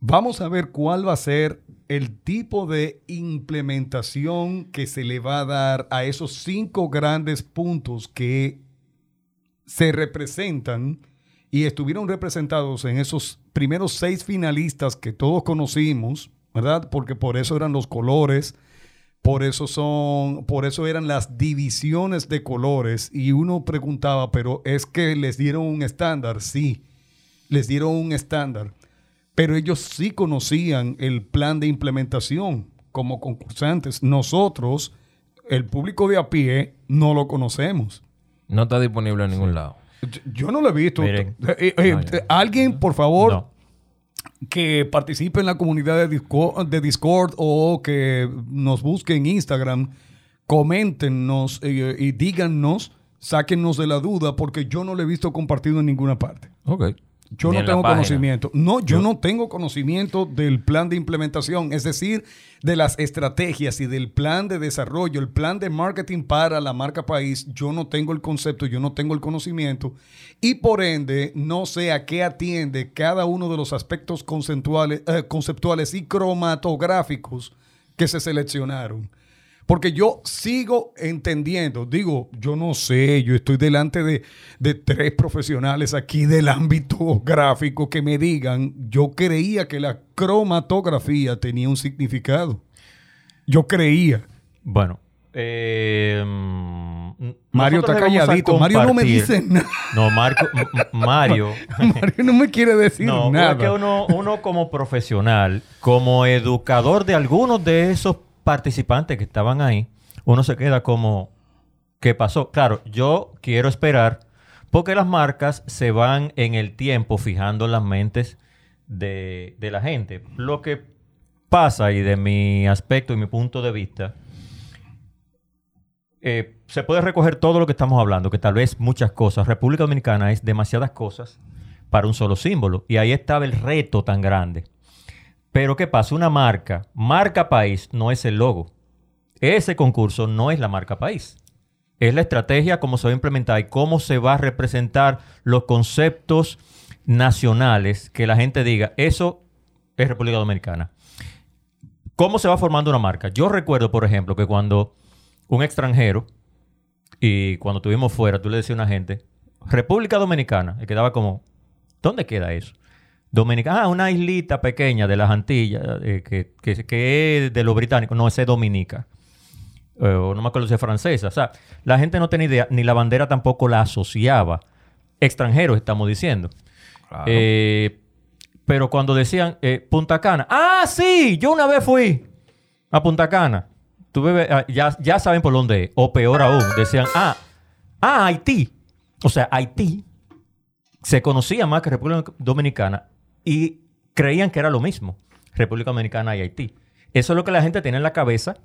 Vamos a ver cuál va a ser el tipo de implementación que se le va a dar a esos cinco grandes puntos que se representan y estuvieron representados en esos primeros seis finalistas que todos conocimos, ¿verdad? Porque por eso eran los colores, por eso son, por eso eran las divisiones de colores. Y uno preguntaba, pero es que les dieron un estándar, sí, les dieron un estándar, pero ellos sí conocían el plan de implementación como concursantes. Nosotros, el público de a pie, no lo conocemos. No está disponible en ningún lado. Yo- Yo no lo he visto. Miren. Eh, eh, No, eh, Alguien, por favor, No. que participe en la comunidad de Discord, de Discord o que nos busque en Instagram, coméntenos eh, y díganos, sáquennos de la duda, porque yo no lo he visto compartido en ninguna parte. Ok. Yo no tengo conocimiento. No, yo, no tengo conocimiento del plan de implementación, es decir, de las estrategias y del plan de desarrollo, el plan de marketing para la marca país. Yo no tengo el concepto, yo no tengo el conocimiento y por ende no sé a qué atiende cada uno de los aspectos conceptuales, eh, conceptuales y cromatográficos que se seleccionaron. Porque yo sigo entendiendo, digo, yo no sé, yo estoy delante de, de tres profesionales aquí del ámbito gráfico que me digan, yo creía que la cromatografía tenía un significado. Yo creía. Bueno, eh, mm, Mario está calladito. Mario no me dice nada. No, Marco, Mario. (laughs) Mario no me quiere decir No, nada. es que uno, uno como profesional, como educador de algunos de esos participantes que estaban ahí, uno se queda como, ¿qué pasó? Claro, yo quiero esperar porque las marcas se van en el tiempo fijando las mentes de, de la gente. Lo que pasa y de mi aspecto y mi punto de vista, eh, se puede recoger todo lo que estamos hablando, que tal vez muchas cosas. República Dominicana es demasiadas cosas para un solo símbolo. Y ahí estaba el reto tan grande. Pero ¿qué pasa? Una marca, marca país, no es el logo. Ese concurso no es la marca país. Es la estrategia, cómo se va a implementar y cómo se va a representar los conceptos nacionales que la gente diga, eso es República Dominicana. ¿Cómo se va formando una marca? Yo recuerdo, por ejemplo, que cuando un extranjero y cuando estuvimos fuera, tú le decías a una gente, República Dominicana, y quedaba como, ¿dónde queda eso? Dominicana, ah, una islita pequeña de las Antillas, eh, que, que, que es de los británicos, no, ese es Dominica. Eh, o no me acuerdo si es francesa. O sea, la gente no tenía idea, ni la bandera tampoco la asociaba. Extranjeros, estamos diciendo. Claro. Eh, pero cuando decían Punta Cana, ah, sí, yo una vez fui a Punta Cana. Tú bebes- ah, ya, ya saben por dónde es. O peor aún, decían, ah, Ah, Haití. O sea, Haití se conocía más que República Dominicana y creían que era lo mismo, República Dominicana y Haití. Eso es lo que la gente tiene en la cabeza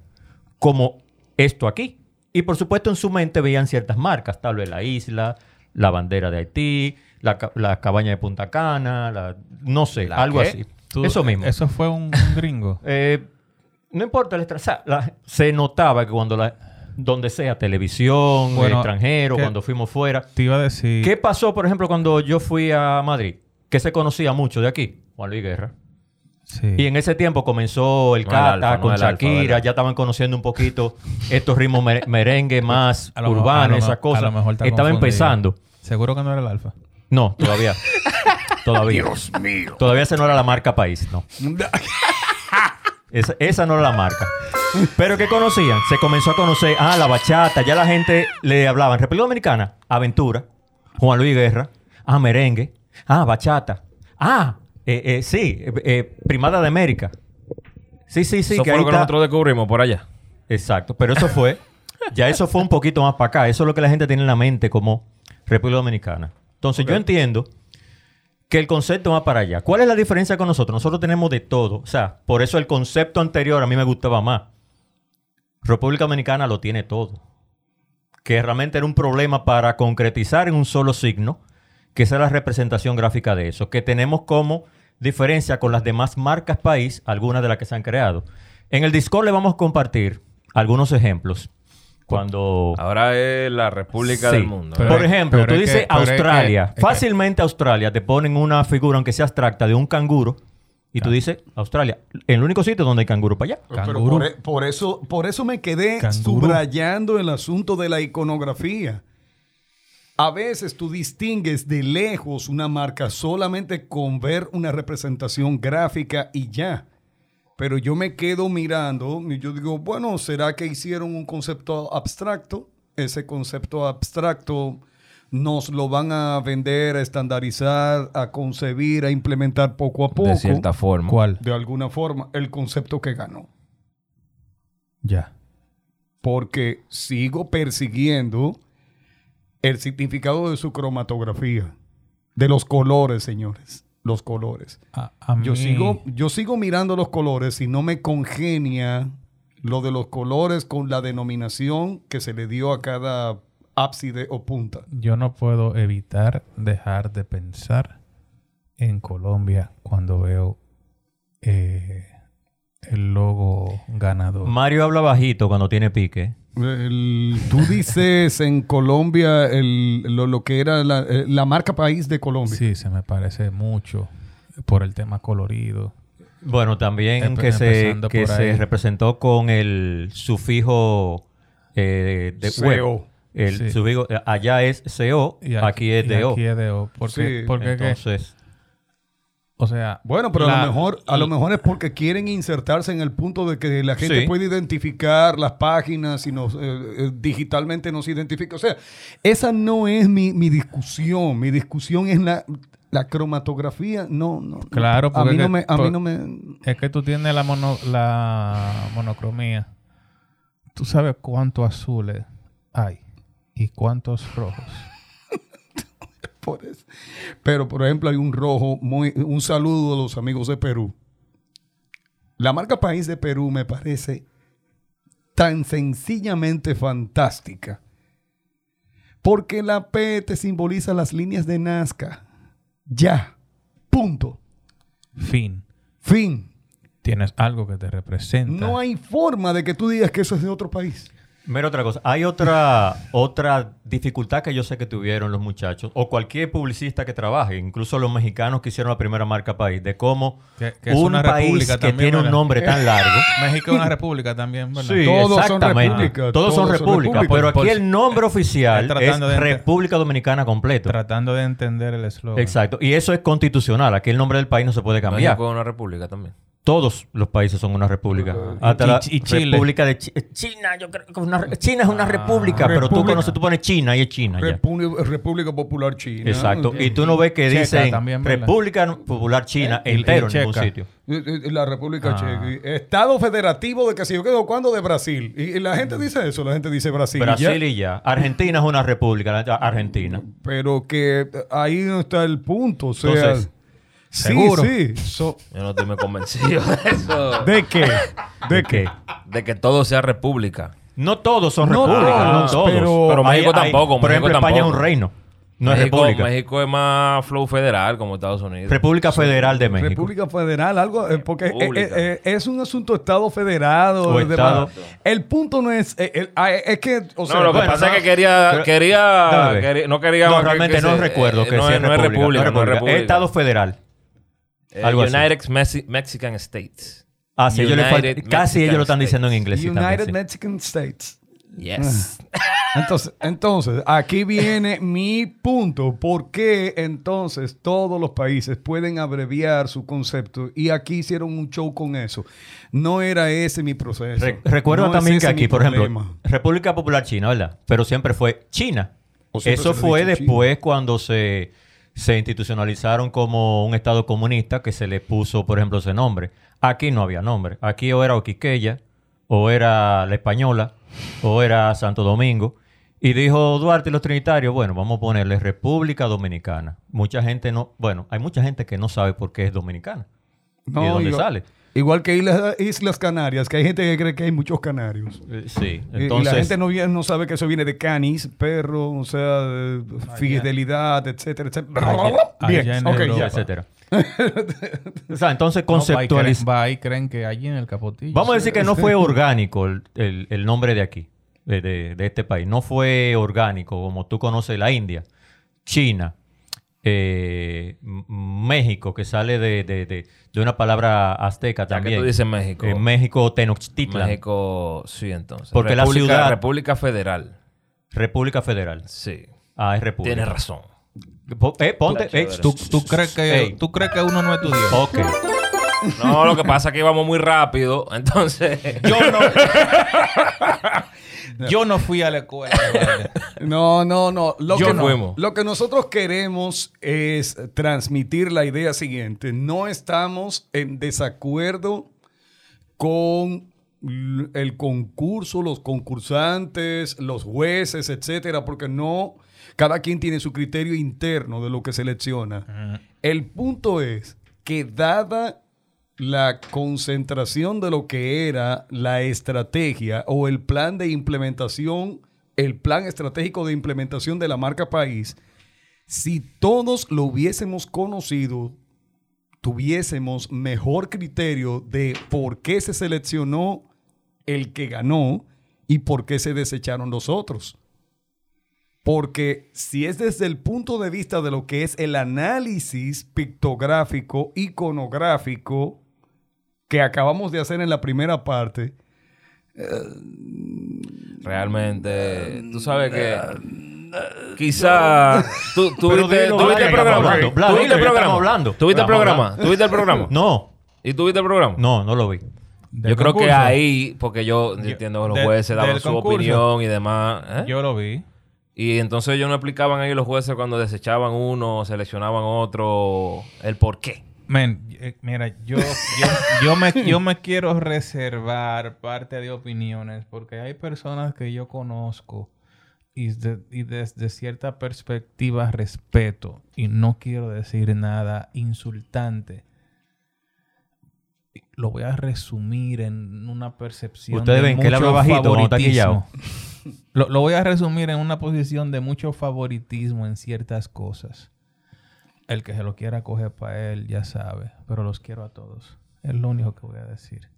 como esto aquí. Y por supuesto en su mente veían ciertas marcas, tal vez la isla, la bandera de Haití, la, ca- la cabaña de Punta Cana, la- no sé, ¿La algo qué? así. Tú- Eso mismo. Eso fue un, un gringo. (laughs) Eh, no importa el o sea, la- se notaba que cuando la, donde sea, televisión, Bueno, extranjero, cuando fuimos fuera. Te iba a decir. ¿Qué pasó, por ejemplo, cuando yo fui a Madrid? Que se conocía mucho de aquí, Juan Luis Guerra. Sí. Y en ese tiempo comenzó el No el Cata alfa, con Shakira, ya estaban conociendo un poquito estos ritmos mer- merengue más urbanos, esas cosas. a lo mejor está Estaba empezando. Seguro que no era el alfa. No, todavía. (laughs) todavía. Dios mío. Todavía esa no era la marca país, no. (laughs) Esa, esa no era la marca. Pero ¿qué conocían? Se comenzó a conocer, ah, la bachata. Ya la gente le hablaba en República Dominicana, Aventura, Juan Luis Guerra, ah, merengue, ah, bachata, ah, eh, eh, sí, eh, eh, Primada de América. Sí, sí, sí. Eso que fue ahí lo que está. nosotros descubrimos por allá. Exacto, pero eso fue, ya eso fue un poquito más para acá. Eso es lo que la gente tiene en la mente como República Dominicana. Entonces yo entiendo que el concepto va para allá. ¿Cuál es la diferencia con nosotros? Nosotros tenemos de todo. O sea, por eso el concepto anterior a mí me gustaba más. República Dominicana lo tiene todo. Que realmente era un problema para concretizar en un solo signo, que esa es la representación gráfica de eso. Que tenemos como diferencia con las demás marcas país, algunas de las que se han creado. En el Discord le vamos a compartir algunos ejemplos. Cuando Ahora es la República Sí. del Mundo. Pero Por es- ejemplo, pero tú es dices que- pero es que- Australia. que- Fácilmente Australia te ponen una figura, aunque sea abstracta, de un canguro. Y tú dices Australia. El único sitio donde hay canguro para allá. Pero Canguro. por, e- por eso, por eso me quedé Canguro. subrayando el asunto de la iconografía. A veces tú distingues de lejos una marca solamente con ver una representación gráfica y ya. Pero yo me quedo mirando y yo digo, bueno, ¿será que hicieron un concepto abstracto? Ese concepto abstracto nos lo van a vender, a estandarizar, a concebir, a implementar poco a poco. de cierta forma. ¿Cuál? De alguna forma, el concepto que ganó. Ya. porque sigo persiguiendo el significado de su cromatografía, de los colores, señores, los colores. A, a Yo sigo, yo sigo mirando los colores y no me congenia lo de los colores con la denominación que se le dio a cada ábside o punta. Yo no puedo evitar dejar de pensar en Colombia cuando veo eh, el logo ganador. Mario habla bajito cuando tiene pique. El- tú dices en Colombia el- lo, lo que era la, eh, la marca país de Colombia. Sí, se me parece mucho por el tema colorido. Bueno, también Empe- que, se, que se representó con el sufijo eh, de web. El Sí. sufijo, eh, allá es CO, Y aquí, es y DO. Aquí es DO. Porque, Sí, porque que- Entonces, o sea, Bueno, pero a lo mejor, a lo mejor es porque quieren insertarse en el punto de que la gente Sí. puede identificar las páginas y nos eh, eh, digitalmente nos identifica. O sea, esa no es mi, mi discusión. Mi discusión es la, la cromatografía. No, no. no. Claro, a mí no que- me, a mí no me. Es que tú tienes la, mono- la monocromía. Tú sabes cuántos azules hay y cuántos rojos. Por eso. Pero por ejemplo hay un rojo muy, un saludo a los amigos de Perú. La marca país de Perú me parece tan sencillamente fantástica. Porque la P te simboliza las líneas de Nazca. Ya. Punto. Fin. Fin. Tienes algo que te representa. No hay forma de que tú digas que eso es de otro país. Mira otra cosa. Hay otra, otra dificultad que yo sé que tuvieron los muchachos, o cualquier publicista que trabaje, incluso los mexicanos que hicieron la primera marca país, de cómo Que- que es un una país república que también, tiene un nombre tan (laughs) largo. México es una república también, ¿verdad? Sí, Todos son exactamente. repúblicas, Todos son todos son repúblicas. Pero aquí el nombre oficial es de República Dominicana completo. Tratando de entender el eslogan. Exacto. Y eso es constitucional. Aquí el nombre del país no se puede cambiar. México es una república también. Todos los países son una república. Hasta Y- la y Chile. República de eh, China. Yo creo que una re- China es una Ah, república, pero tú conoces, tú pones China y es China ya. República, Popular China. Exacto. Y tú no ves que Checa dicen también. República Popular China y entero en ningún sitio. Eh, eh, La República Ah. Checa. Estado federativo de que si yo quedo cuando de Brasil. Y, y la gente dice eso, la gente dice Brasil. Brasil y ya. Argentina es una república, Argentina. Pero que eh, ahí no está el punto. O sea, Entonces, ¿seguro? sí. So- Yo no estoy muy convencido de eso. ¿De qué? ¿De qué? De que todo sea república. No todos son No repúblicas, todos, no todos. pero- Pero México tampoco, por México ejemplo, España tampoco. es un reino. No es México, república. México es más flow federal como Estados Unidos. República Federal de México. República Federal, algo, eh, porque eh, República. eh, es un asunto Estado federado. O Estado. El punto no es, el- ah, es que, o sea, no, lo que bueno, pasa no, es que quería, pero- quería, quería- no quería No, que- realmente que no se- recuerdo que no, sea es- no es república. república, no es república. república. Es Estado federal. Eh, algo así. United Mexi- Mexican States. Ah, sí, ellos le casi ellos lo están diciendo en inglés. United también, sí. Mexican States. Yes. Entonces, entonces, aquí viene (laughs) mi punto. ¿Por qué entonces todos los países pueden abreviar su concepto? Y aquí hicieron un show con eso. No era ese mi proceso. Re- recuerda No es también que aquí, por ejemplo. República Popular China, ¿verdad? Pero siempre fue China. Eso fue después cuando se, se institucionalizaron como un Estado comunista que se le puso, por ejemplo, ese nombre. Aquí no había nombre. Aquí o era Oquiqueya, o era La Española, o era Santo Domingo. Y dijo Duarte y los Trinitarios, bueno, vamos a ponerle República Dominicana. Mucha gente no, bueno, hay mucha gente que no sabe por qué es dominicana. No, ¿Y de dónde sale? Igual que Islas, Islas Canarias, que hay gente que cree que hay muchos canarios. Eh, Sí, Y- y entonces... la gente no, viene- no sabe que eso viene de canis, perro, o sea, de fidelidad, etcétera, etcétera. allá Bien, en ok, Europa. ya. etcétera. (laughs) o sea, entonces No, va y creen- conceptualiz- Va y creen que allí en el Capotillo. Vamos a decir que no fue orgánico el, el- el nombre de aquí, de, de- de este país. No fue orgánico, como tú conoces la India, China, eh, México, que sale de, de- de- de una palabra azteca Ya que también. tú dices México. En México, Tenochtitlan, México, sí, entonces. Porque la ciudad- República Federal. República Federal. Sí. Ah, es República. Tienes razón. Eh, ponte, eh. ¿Tú, tú crees que. ¿Tú crees que uno no estudió? Ok. No, lo que pasa es que íbamos muy rápido. Entonces. Yo no. (laughs) yo no fui a la escuela. No, no, no. Lo, Yo que, no. Fuimos. lo que nosotros queremos es transmitir la idea siguiente. No estamos en desacuerdo con el concurso, los concursantes, los jueces, etcétera, porque no, cada quien tiene su criterio interno de lo que selecciona. El punto es que dada la concentración de lo que era la estrategia o el plan de implementación, el plan estratégico de implementación de la marca país, si todos lo hubiésemos conocido, tuviésemos mejor criterio de por qué se seleccionó el que ganó y por qué se desecharon los otros. Porque si es desde el punto de vista de lo que es el análisis pictográfico, iconográfico, que acabamos de hacer en la primera parte, Realmente, tú sabes que quizá (laughs) tú, tú Pero viste, dilo, tú viste Vlad, el programa. estamos hablando. Vlad, ¿Tú dilo, viste el programa? estamos hablando. ¿Tú viste el programa? hablando. ¿Tú viste el programa? No, ¿Y tú viste el programa? no, no lo vi. Del Yo creo que ahí, porque yo, entiendo que los del- jueces daban del su concurso. opinión y demás. ¿eh? Yo lo vi. Y entonces ellos no explicaban ahí los jueces cuando desechaban uno, seleccionaban otro, el por qué. Eh, mira, yo, yo, yo, me, yo me quiero reservar parte de opiniones porque hay personas que yo conozco y, de- y desde cierta perspectiva respeto y no quiero decir nada insultante. Lo voy a resumir en una percepción Ustedes de ven que él habla bajito favoritismo. Lo, lo voy a resumir en una posición de mucho favoritismo en ciertas cosas. El que se lo quiera coger para él ya sabe, pero los quiero a todos. Es lo único que voy a decir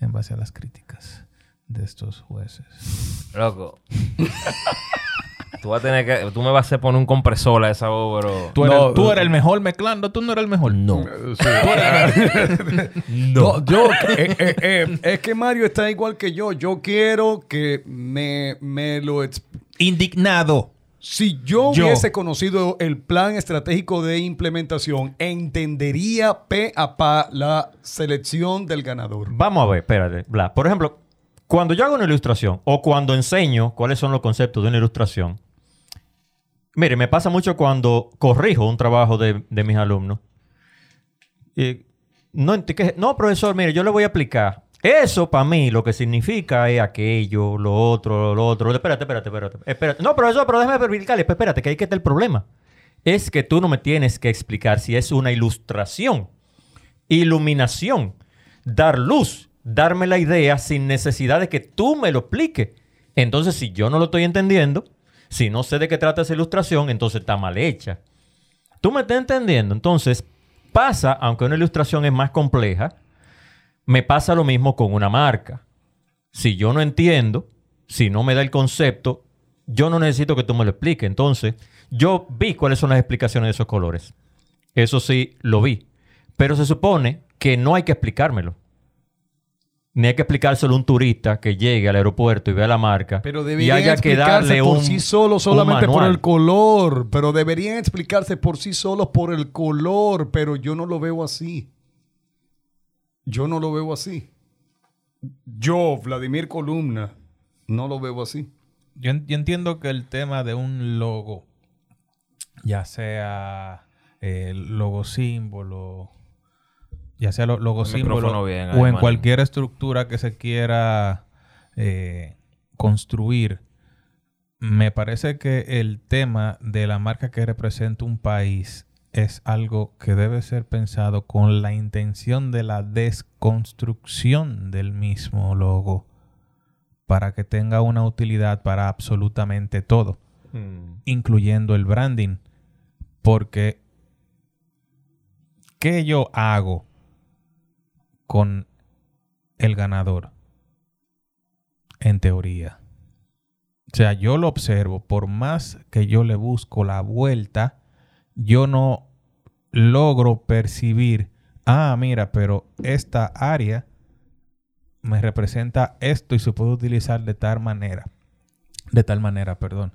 en base a las críticas de estos jueces. Loco. tú, vas a tener que, tú me vas a hacer poner un compresor a esa voz. Tú eres, No, tú eh, eres el mejor mezclando, tú no eres el mejor. (laughs) No. No, yo, eh, eh, eh, es que Mario está igual que yo. Yo quiero que me, me lo... exp- Indignado. Si yo, Yo. hubiese conocido el plan estratégico de implementación, entendería pe a pa la selección del ganador. Vamos a ver, espérate. Blas. Por ejemplo, cuando yo hago una ilustración o cuando enseño cuáles son los conceptos de una ilustración, mire, me pasa mucho cuando corrijo un trabajo de, de mis alumnos. Y no, no, profesor, mire, yo le voy a explicar. Eso para mí lo que significa es aquello, lo otro, lo otro. Espérate, espérate, espérate. espérate. No, profesor, pero déjame. Pues espérate, que ahí que está el problema. Es que tú no me tienes que explicar si es una ilustración iluminación, dar luz, darme la idea sin necesidad de que tú me lo expliques. Entonces, si yo no lo estoy entendiendo, si no sé de qué trata esa ilustración, entonces está mal hecha. ¿Tú me estás entendiendo? Entonces, pasa, aunque una ilustración es más compleja, me pasa lo mismo con una marca. Si yo no entiendo, si no me da el concepto, yo no necesito que tú me lo expliques. Entonces, yo vi cuáles son las explicaciones de esos colores. Eso sí, lo vi. Pero se supone que no hay que explicármelo. Ni hay que explicárselo a un turista que llegue al aeropuerto y vea la marca Pero y deberían haya que explicarse darle por un, sí solo solamente por el color. Pero deberían explicarse por sí solos por el color. Pero yo no lo veo así. Yo no lo veo así. Yo, Vladimir Columna, no lo veo así. Yo, en- yo entiendo que el tema de un logo, ya sea eh, logo símbolo, ya sea lo- logo símbolo bien o en man. cualquier estructura que se quiera eh, construir, me parece que el tema de la marca que representa un país es algo que debe ser pensado con la intención de la desconstrucción del mismo logo para que tenga una utilidad para absolutamente todo, Mm. incluyendo el branding. Porque, ¿qué yo hago con el ganador? En teoría. O sea, yo lo observo, por más que yo le busco la vuelta, yo no logro percibir, ah, mira, pero esta área me representa esto y se puede utilizar de tal manera. De tal manera, perdón.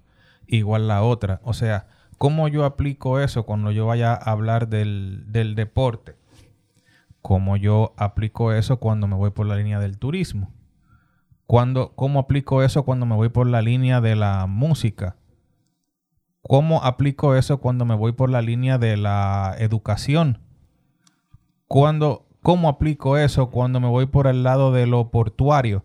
Igual la otra. O sea, ¿cómo yo aplico eso cuando yo vaya a hablar del, del deporte? ¿Cómo yo aplico eso cuando me voy por la línea del turismo? Cuando, ¿Cómo aplico eso cuando me voy por la línea de la música? ¿Cómo aplico eso cuando me voy por la línea de la educación? Cuando, ¿Cómo aplico eso cuando me voy por el lado de lo portuario?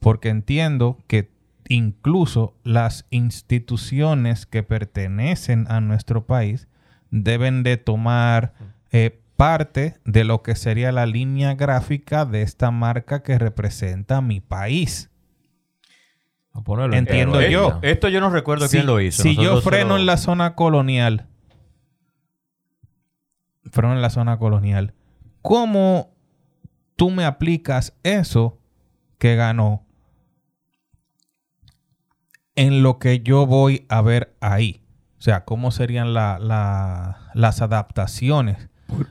Porque entiendo que incluso las instituciones que pertenecen a nuestro país deben de tomar eh, parte de lo que sería la línea gráfica de esta marca que representa mi país. A ponerlo en Entiendo yo. Esto yo no recuerdo Si- quién lo hizo. Si yo Nosotros freno lo- en la zona colonial, freno en la zona colonial, ¿cómo tú me aplicas eso que ganó en lo que yo voy a ver ahí? O sea, ¿cómo serían la- la- las adaptaciones?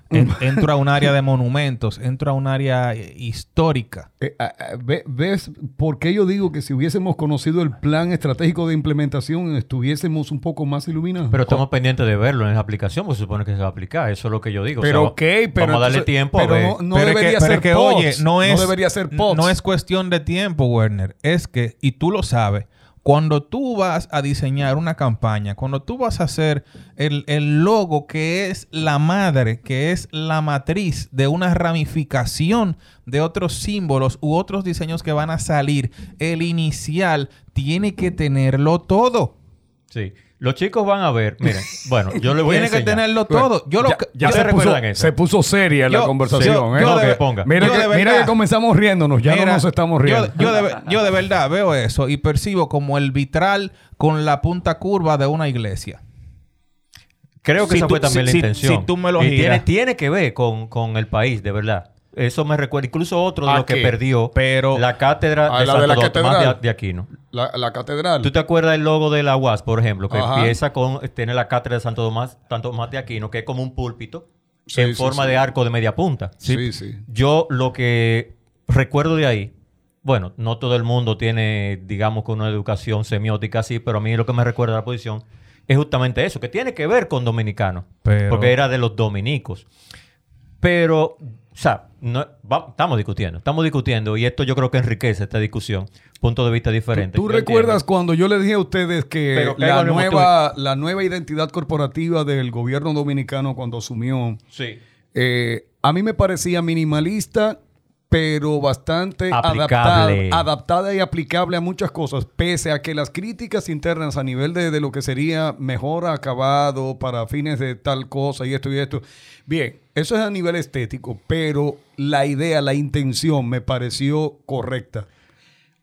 En- entro a un área de (laughs) monumentos, entro a un área histórica. Eh, ah, ah, ve- ¿Ves por qué yo digo que si hubiésemos conocido el plan estratégico de implementación estuviésemos un poco más iluminados? Pero estamos pendientes de verlo en la aplicación, porque se supone que se va a aplicar. Eso es lo que yo digo. O Pero sea, ok, pero Vamos a darle entonces- tiempo pero a ver. no- no Pero es que- debería pero ser que, oye, no es, debería ser pods. No es cuestión de tiempo, Werner. Es que, y tú lo sabes, cuando tú vas a diseñar una campaña, cuando tú vas a hacer el, el logo que es la madre, que es la matriz de una ramificación de otros símbolos u otros diseños que van a salir, el inicial tiene que tenerlo todo. Sí. Los chicos van a ver. Miren, bueno, yo le voy a Tiene que tenerlo todo. Yo lo ya, que- ya yo- se, ¿Ustedes puso, recuerdan eso? se puso seria Yo- la conversación. yo- ¿eh? yo de- ponga. Mira, yo que, mira que comenzamos riéndonos, ya Mira, no nos estamos riendo. Yo, de, yo de verdad veo eso y percibo como el vitral con la punta curva de una iglesia. Creo que Si esa tú- fue también si- la si- intención. si tú me lo y giras. tiene, tiene que ver con, con el país, de verdad. Eso me recuerda. Incluso otro de ¿A los que perdió Pero- la cátedra ¿A de la Santo de la Tomás catedral? de, de Aquino. La, la catedral. ¿Tú te acuerdas del logo de la UAS, por ejemplo? Que Ajá. empieza con... Tiene la cátedra de Santo Tomás, Santo Tomás de Aquino, que es como un púlpito Sí, en sí, forma sí. de arco de media punta. Sí, sí. Yo lo que recuerdo de ahí, bueno, no todo el mundo tiene, digamos, con una educación semiótica así, pero a mí lo que me recuerda la posición es justamente eso, que tiene que ver con dominicanos. Pero- Porque era de los dominicos. Pero, o sea, no- va- estamos discutiendo, estamos discutiendo y esto yo creo que enriquece esta discusión, punto de vista diferente. ¿Tú recuerdas entiendo. cuando yo les dije a ustedes que la nueva, la nueva identidad corporativa del gobierno dominicano cuando asumió, Sí. eh, a mí me parecía minimalista, pero bastante adaptada, adaptada y aplicable a muchas cosas, pese a que las críticas internas a nivel de, de lo que sería mejor acabado para fines de tal cosa y esto y esto. Bien, eso es a nivel estético, pero la idea, la intención me pareció correcta.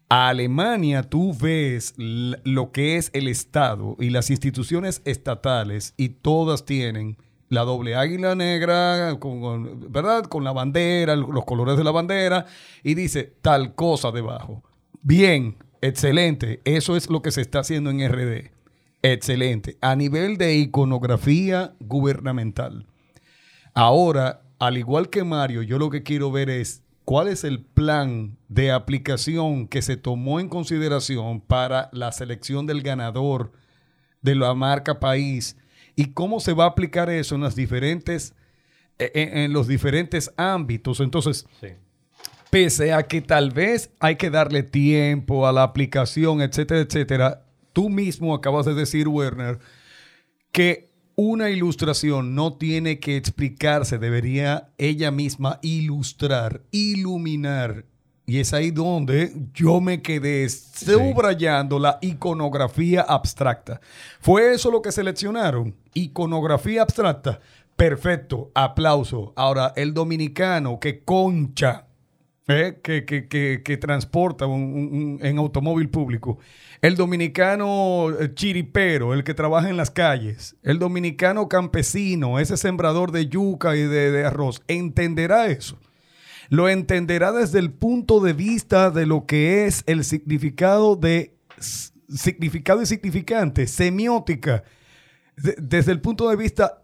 A Alemania tú ves lo que es el Estado y las instituciones estatales y todas tienen la doble águila negra, con- ¿verdad? Con la bandera, los colores de la bandera y dice tal cosa debajo. Bien, excelente. Eso es lo que se está haciendo en RD. Excelente. A nivel de iconografía gubernamental. Ahora, al igual que Mario, yo lo que quiero ver es cuál es el plan de aplicación que se tomó en consideración para la selección del ganador de la marca país y cómo se va a aplicar eso en las diferentes e, en, en los diferentes ámbitos. Entonces, pese a que tal vez hay que darle tiempo a la aplicación, etcétera, etcétera, tú mismo acabas de decir, Werner, que una ilustración no tiene que explicarse, debería ella misma ilustrar, iluminar. Y es ahí donde yo me quedé subrayando la iconografía abstracta. ¿Fue eso lo que seleccionaron? Iconografía abstracta. Perfecto, aplauso. Ahora, el dominicano que concha, que, que- que- que transporta en automóvil público. El dominicano eh, chiripero, el que trabaja en las calles. El dominicano campesino, ese sembrador de yuca y de, de arroz. ¿Entenderá eso? Lo entenderá desde el punto de vista de lo que es el significado de significado y significante, semiótica, de- desde el punto de vista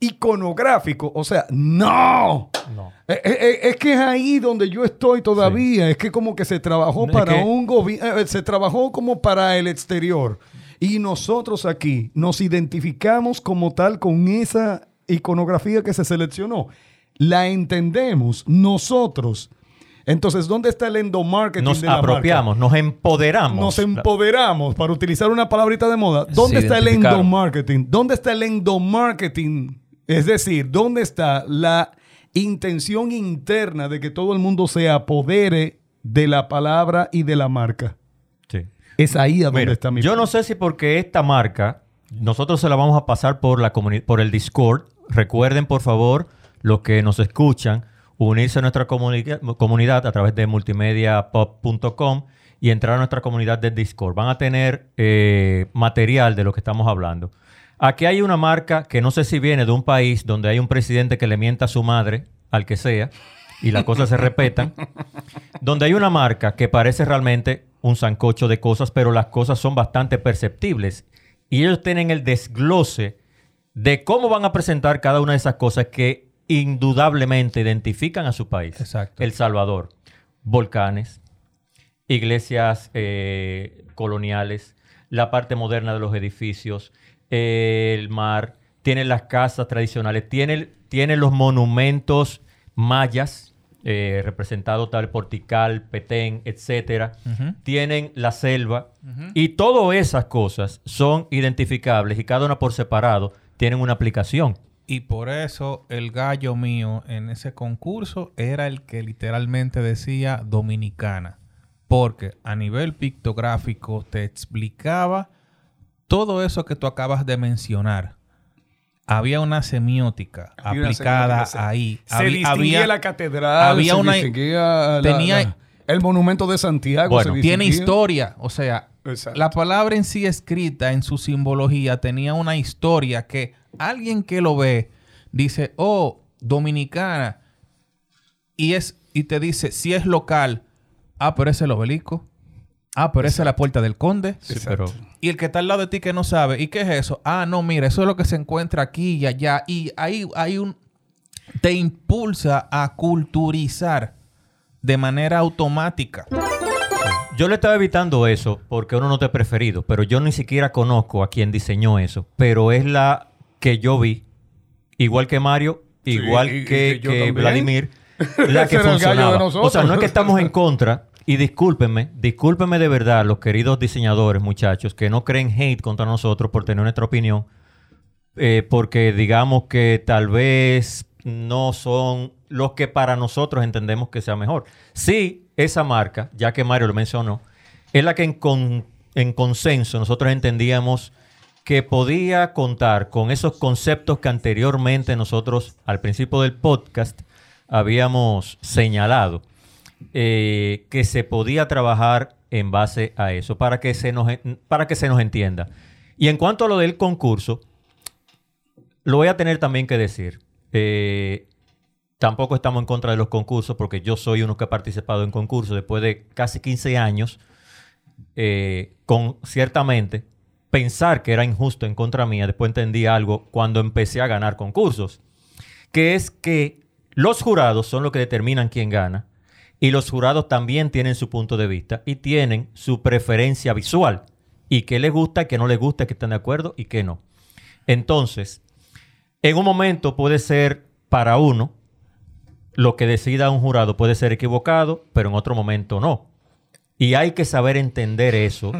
iconográfico. O sea, no. No. Eh, eh, eh, Es que es ahí donde yo estoy todavía. Es que como que se trabajó para que- un gobierno, se trabajó como para el exterior. Y nosotros aquí nos identificamos como tal con esa iconografía que se seleccionó. La entendemos nosotros. Entonces, ¿dónde está el endomarketing Nos de la marca? apropiamos, nos empoderamos. Nos empoderamos, para utilizar una palabrita de moda. ¿Dónde está el endomarketing? ¿Dónde está el endomarketing? Es decir, ¿dónde está la intención interna de que todo el mundo se apodere de la palabra y de la marca? Sí. Es ahí a donde Mira, está mi yo no sé si porque esta marca, nosotros se la vamos a pasar por, la por el Discord. Recuerden, por favor, los que nos escuchan, unirse a nuestra comuni- comunidad a través de multimediapop.com y entrar a nuestra comunidad de Discord. Van a tener eh, material de lo que estamos hablando. Aquí hay una marca que no sé si viene de un país donde hay un presidente que le mienta a su madre, al que sea, y las cosas se respetan (laughs) donde hay una marca que parece realmente un sancocho de cosas, pero las cosas son bastante perceptibles. Y ellos tienen el desglose de cómo van a presentar cada una de esas cosas que indudablemente identifican a su país. Exacto. El Salvador. Volcanes, iglesias eh, coloniales, la parte moderna de los edificios, eh, el mar, tiene las casas tradicionales, tiene, tiene los monumentos mayas, eh, representado tal Portical, Petén, etcétera. Tienen la selva y todas esas cosas son identificables y cada una por separado tienen una aplicación. Y por eso el gallo mío en ese concurso era el que literalmente decía dominicana. Porque a nivel pictográfico te explicaba todo eso que tú acabas de mencionar. Había una semiótica Había una aplicada semiótica, ahí. Se distinguía había- la catedral, había se una- distinguía tenía- la- el monumento de Santiago. Bueno, se tiene historia. O sea, Exacto. la palabra en sí escrita en su simbología tenía una historia que alguien que lo ve dice, oh, dominicana. Y, es, y te dice, si es local, ah, pero ese es el obelisco. Ah, pero esa es la puerta del conde. Sí, pero Y el que está al lado de ti que no sabe, ¿y qué es eso? Ah, no, mira, eso es lo que se encuentra aquí y allá. Y ahí hay un... Te impulsa a culturizar de manera automática. Yo le estaba evitando eso porque uno no te ha preferido, pero yo ni siquiera conozco a quien diseñó eso. Pero es la que yo vi, igual que Mario, igual y que. Vladimir, (laughs) la que funcionaba. O sea, no es que estamos en (laughs) contra. Y discúlpenme, discúlpenme de verdad, los queridos diseñadores, muchachos, que no creen hate contra nosotros por tener nuestra opinión, eh, porque digamos que tal vez no son los que para nosotros entendemos que sea mejor. Sí, esa marca, ya que Mario lo mencionó, es la que en, con- en consenso nosotros entendíamos que podía contar con esos conceptos que anteriormente nosotros al principio del podcast habíamos señalado, eh, que se podía trabajar en base a eso, para que se nos, para que se nos entienda. Y en cuanto a lo del concurso, lo voy a tener también que decir. Eh, tampoco estamos en contra de los concursos, porque yo soy uno que ha participado en concursos después de casi 15 años. eh, con ciertamente pensar que era injusto en contra mía, después entendí algo cuando empecé a ganar concursos, que es que los jurados son los que determinan quién gana y los jurados también tienen su punto de vista y tienen su preferencia visual y qué les gusta, qué no les gusta, que están de acuerdo y qué no. Entonces, en un momento puede ser para uno lo que decida un jurado puede ser equivocado, pero en otro momento no. Y hay que saber entender eso.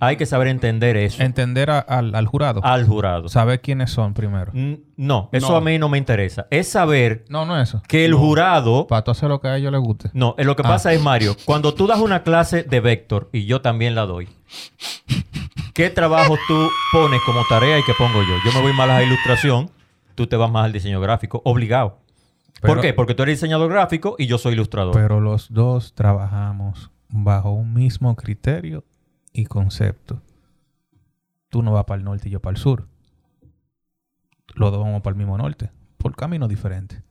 hay que saber entender eso Entender a- al, al jurado. al jurado. Saber quiénes son primero. N- No, eso No. a mí no me interesa. Es saber No, no eso. que el jurado... Para tú hacer lo que a ellos les guste. No, lo que Ah. pasa es, Mario, cuando tú das una clase de vector, y yo también la doy, ¿qué trabajo tú pones como tarea y qué pongo yo? Yo me voy más a la ilustración, tú te vas más al diseño gráfico, obligado. ¿Por qué? Porque tú eres diseñador gráfico y yo soy ilustrador. Pero los dos trabajamos bajo un mismo criterio y concepto. Tú no vas para el norte y yo para el sur. Los dos vamos para el mismo norte. Por caminos diferentes.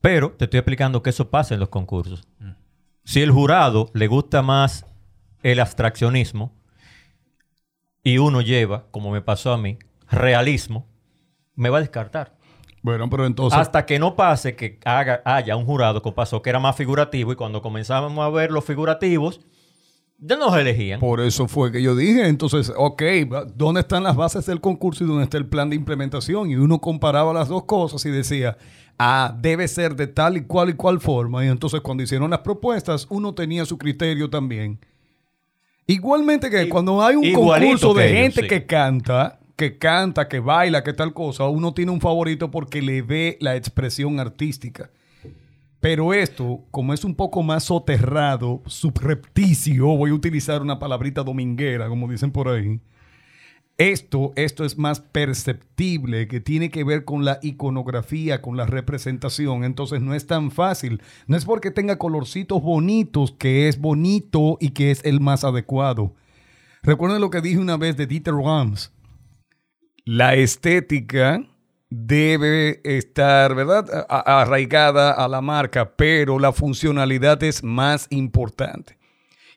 Pero te estoy explicando que eso pasa en los concursos. Mm. Si el jurado le gusta más el abstraccionismo y uno lleva, como me pasó a mí, realismo, me va a descartar. Bueno, pero entonces... Hasta que no pase que haga, haya un jurado que pasó que era más figurativo y cuando comenzamos a ver los figurativos, ya nos elegían. Por eso fue que yo dije, entonces, ok, ¿dónde están las bases del concurso y dónde está el plan de implementación? Y uno comparaba las dos cosas y decía, ah, debe ser de tal y cual y cual forma. Y entonces cuando hicieron las propuestas, uno tenía su criterio también. Igualmente que cuando hay un concurso de ellos, gente sí. que canta, que canta, que baila, que tal cosa, uno tiene un favorito porque le ve la expresión artística. Pero esto, como es un poco más soterrado, subrepticio, voy a utilizar una palabrita dominguera, como dicen por ahí. Esto, esto es más perceptible, que tiene que ver con la iconografía, con la representación. Entonces no es tan fácil. No es porque tenga colorcitos bonitos que es bonito y que es el más adecuado. Recuerden lo que dije una vez de Dieter Rams. La estética debe estar, ¿verdad? Arraigada a la marca, pero la funcionalidad es más importante.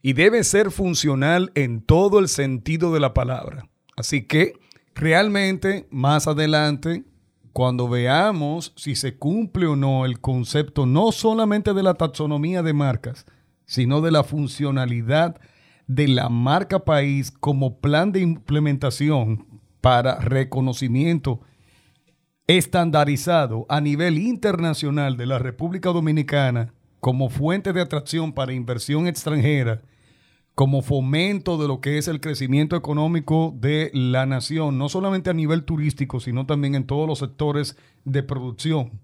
Y debe ser funcional en todo el sentido de la palabra. Así que realmente más adelante, cuando veamos si se cumple o no el concepto no solamente de la taxonomía de marcas, sino de la funcionalidad de la marca país como plan de implementación para reconocimiento estandarizado a nivel internacional de la República Dominicana como fuente de atracción para inversión extranjera, como fomento de lo que es el crecimiento económico de la nación, no solamente a nivel turístico, sino también en todos los sectores de producción,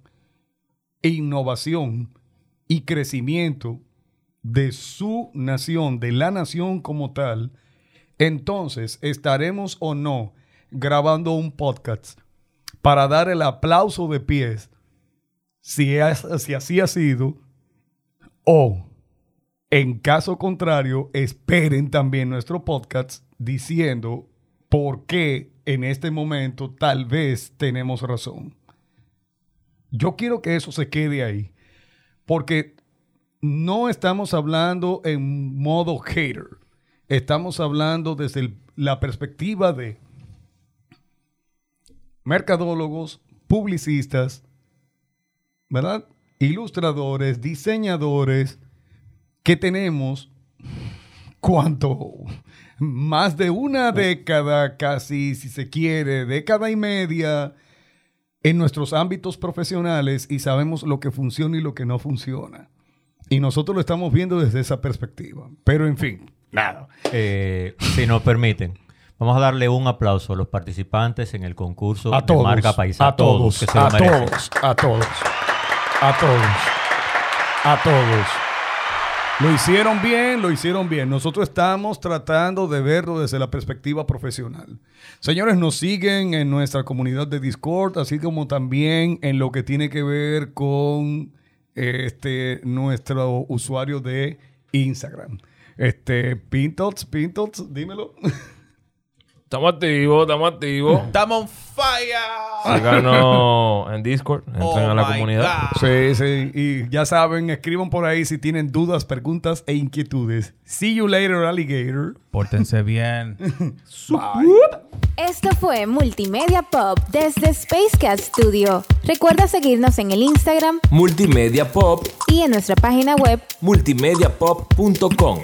innovación y crecimiento de su nación, de la nación como tal, entonces estaremos o no grabando un podcast para dar el aplauso de pies, si, es- si así ha sido, o en caso contrario, esperen también nuestro podcast diciendo por qué en este momento tal vez tenemos razón. Yo quiero que eso se quede ahí, porque no estamos hablando en modo hater, estamos hablando desde la perspectiva de mercadólogos, publicistas, ¿verdad? Ilustradores, diseñadores, que tenemos, ¿cuánto? Más de una década, casi, si se quiere, década y media en nuestros ámbitos profesionales y sabemos lo que funciona y lo que no funciona. Y nosotros lo estamos viendo desde esa perspectiva. Pero en fin, nada. Eh, si nos permiten, vamos a darle un aplauso a los participantes en el concurso A de todos. marca paisa. A todos. que se A lo merecen. todos. A todos. A todos. A todos. Lo hicieron bien, lo hicieron bien. Nosotros estamos tratando de verlo desde la perspectiva profesional. Señores, nos siguen en nuestra comunidad de Discord, así como también en lo que tiene que ver con eh, este, nuestro usuario de Instagram. Este, Pintots, Pintots, dímelo. (laughs) Estamos activos, estamos activos. ¡Estamos on fire! Síganos en Discord. Entren Oh a la comunidad. God. Sí, sí. Y ya saben, escriban por ahí si tienen dudas, preguntas e inquietudes. See you later, alligator. Pórtense bien. (laughs) Esto fue Multimedia Pop desde Space Cat Studio. Recuerda seguirnos en el Instagram Multimedia Pop, y en nuestra página web multimediapop.com.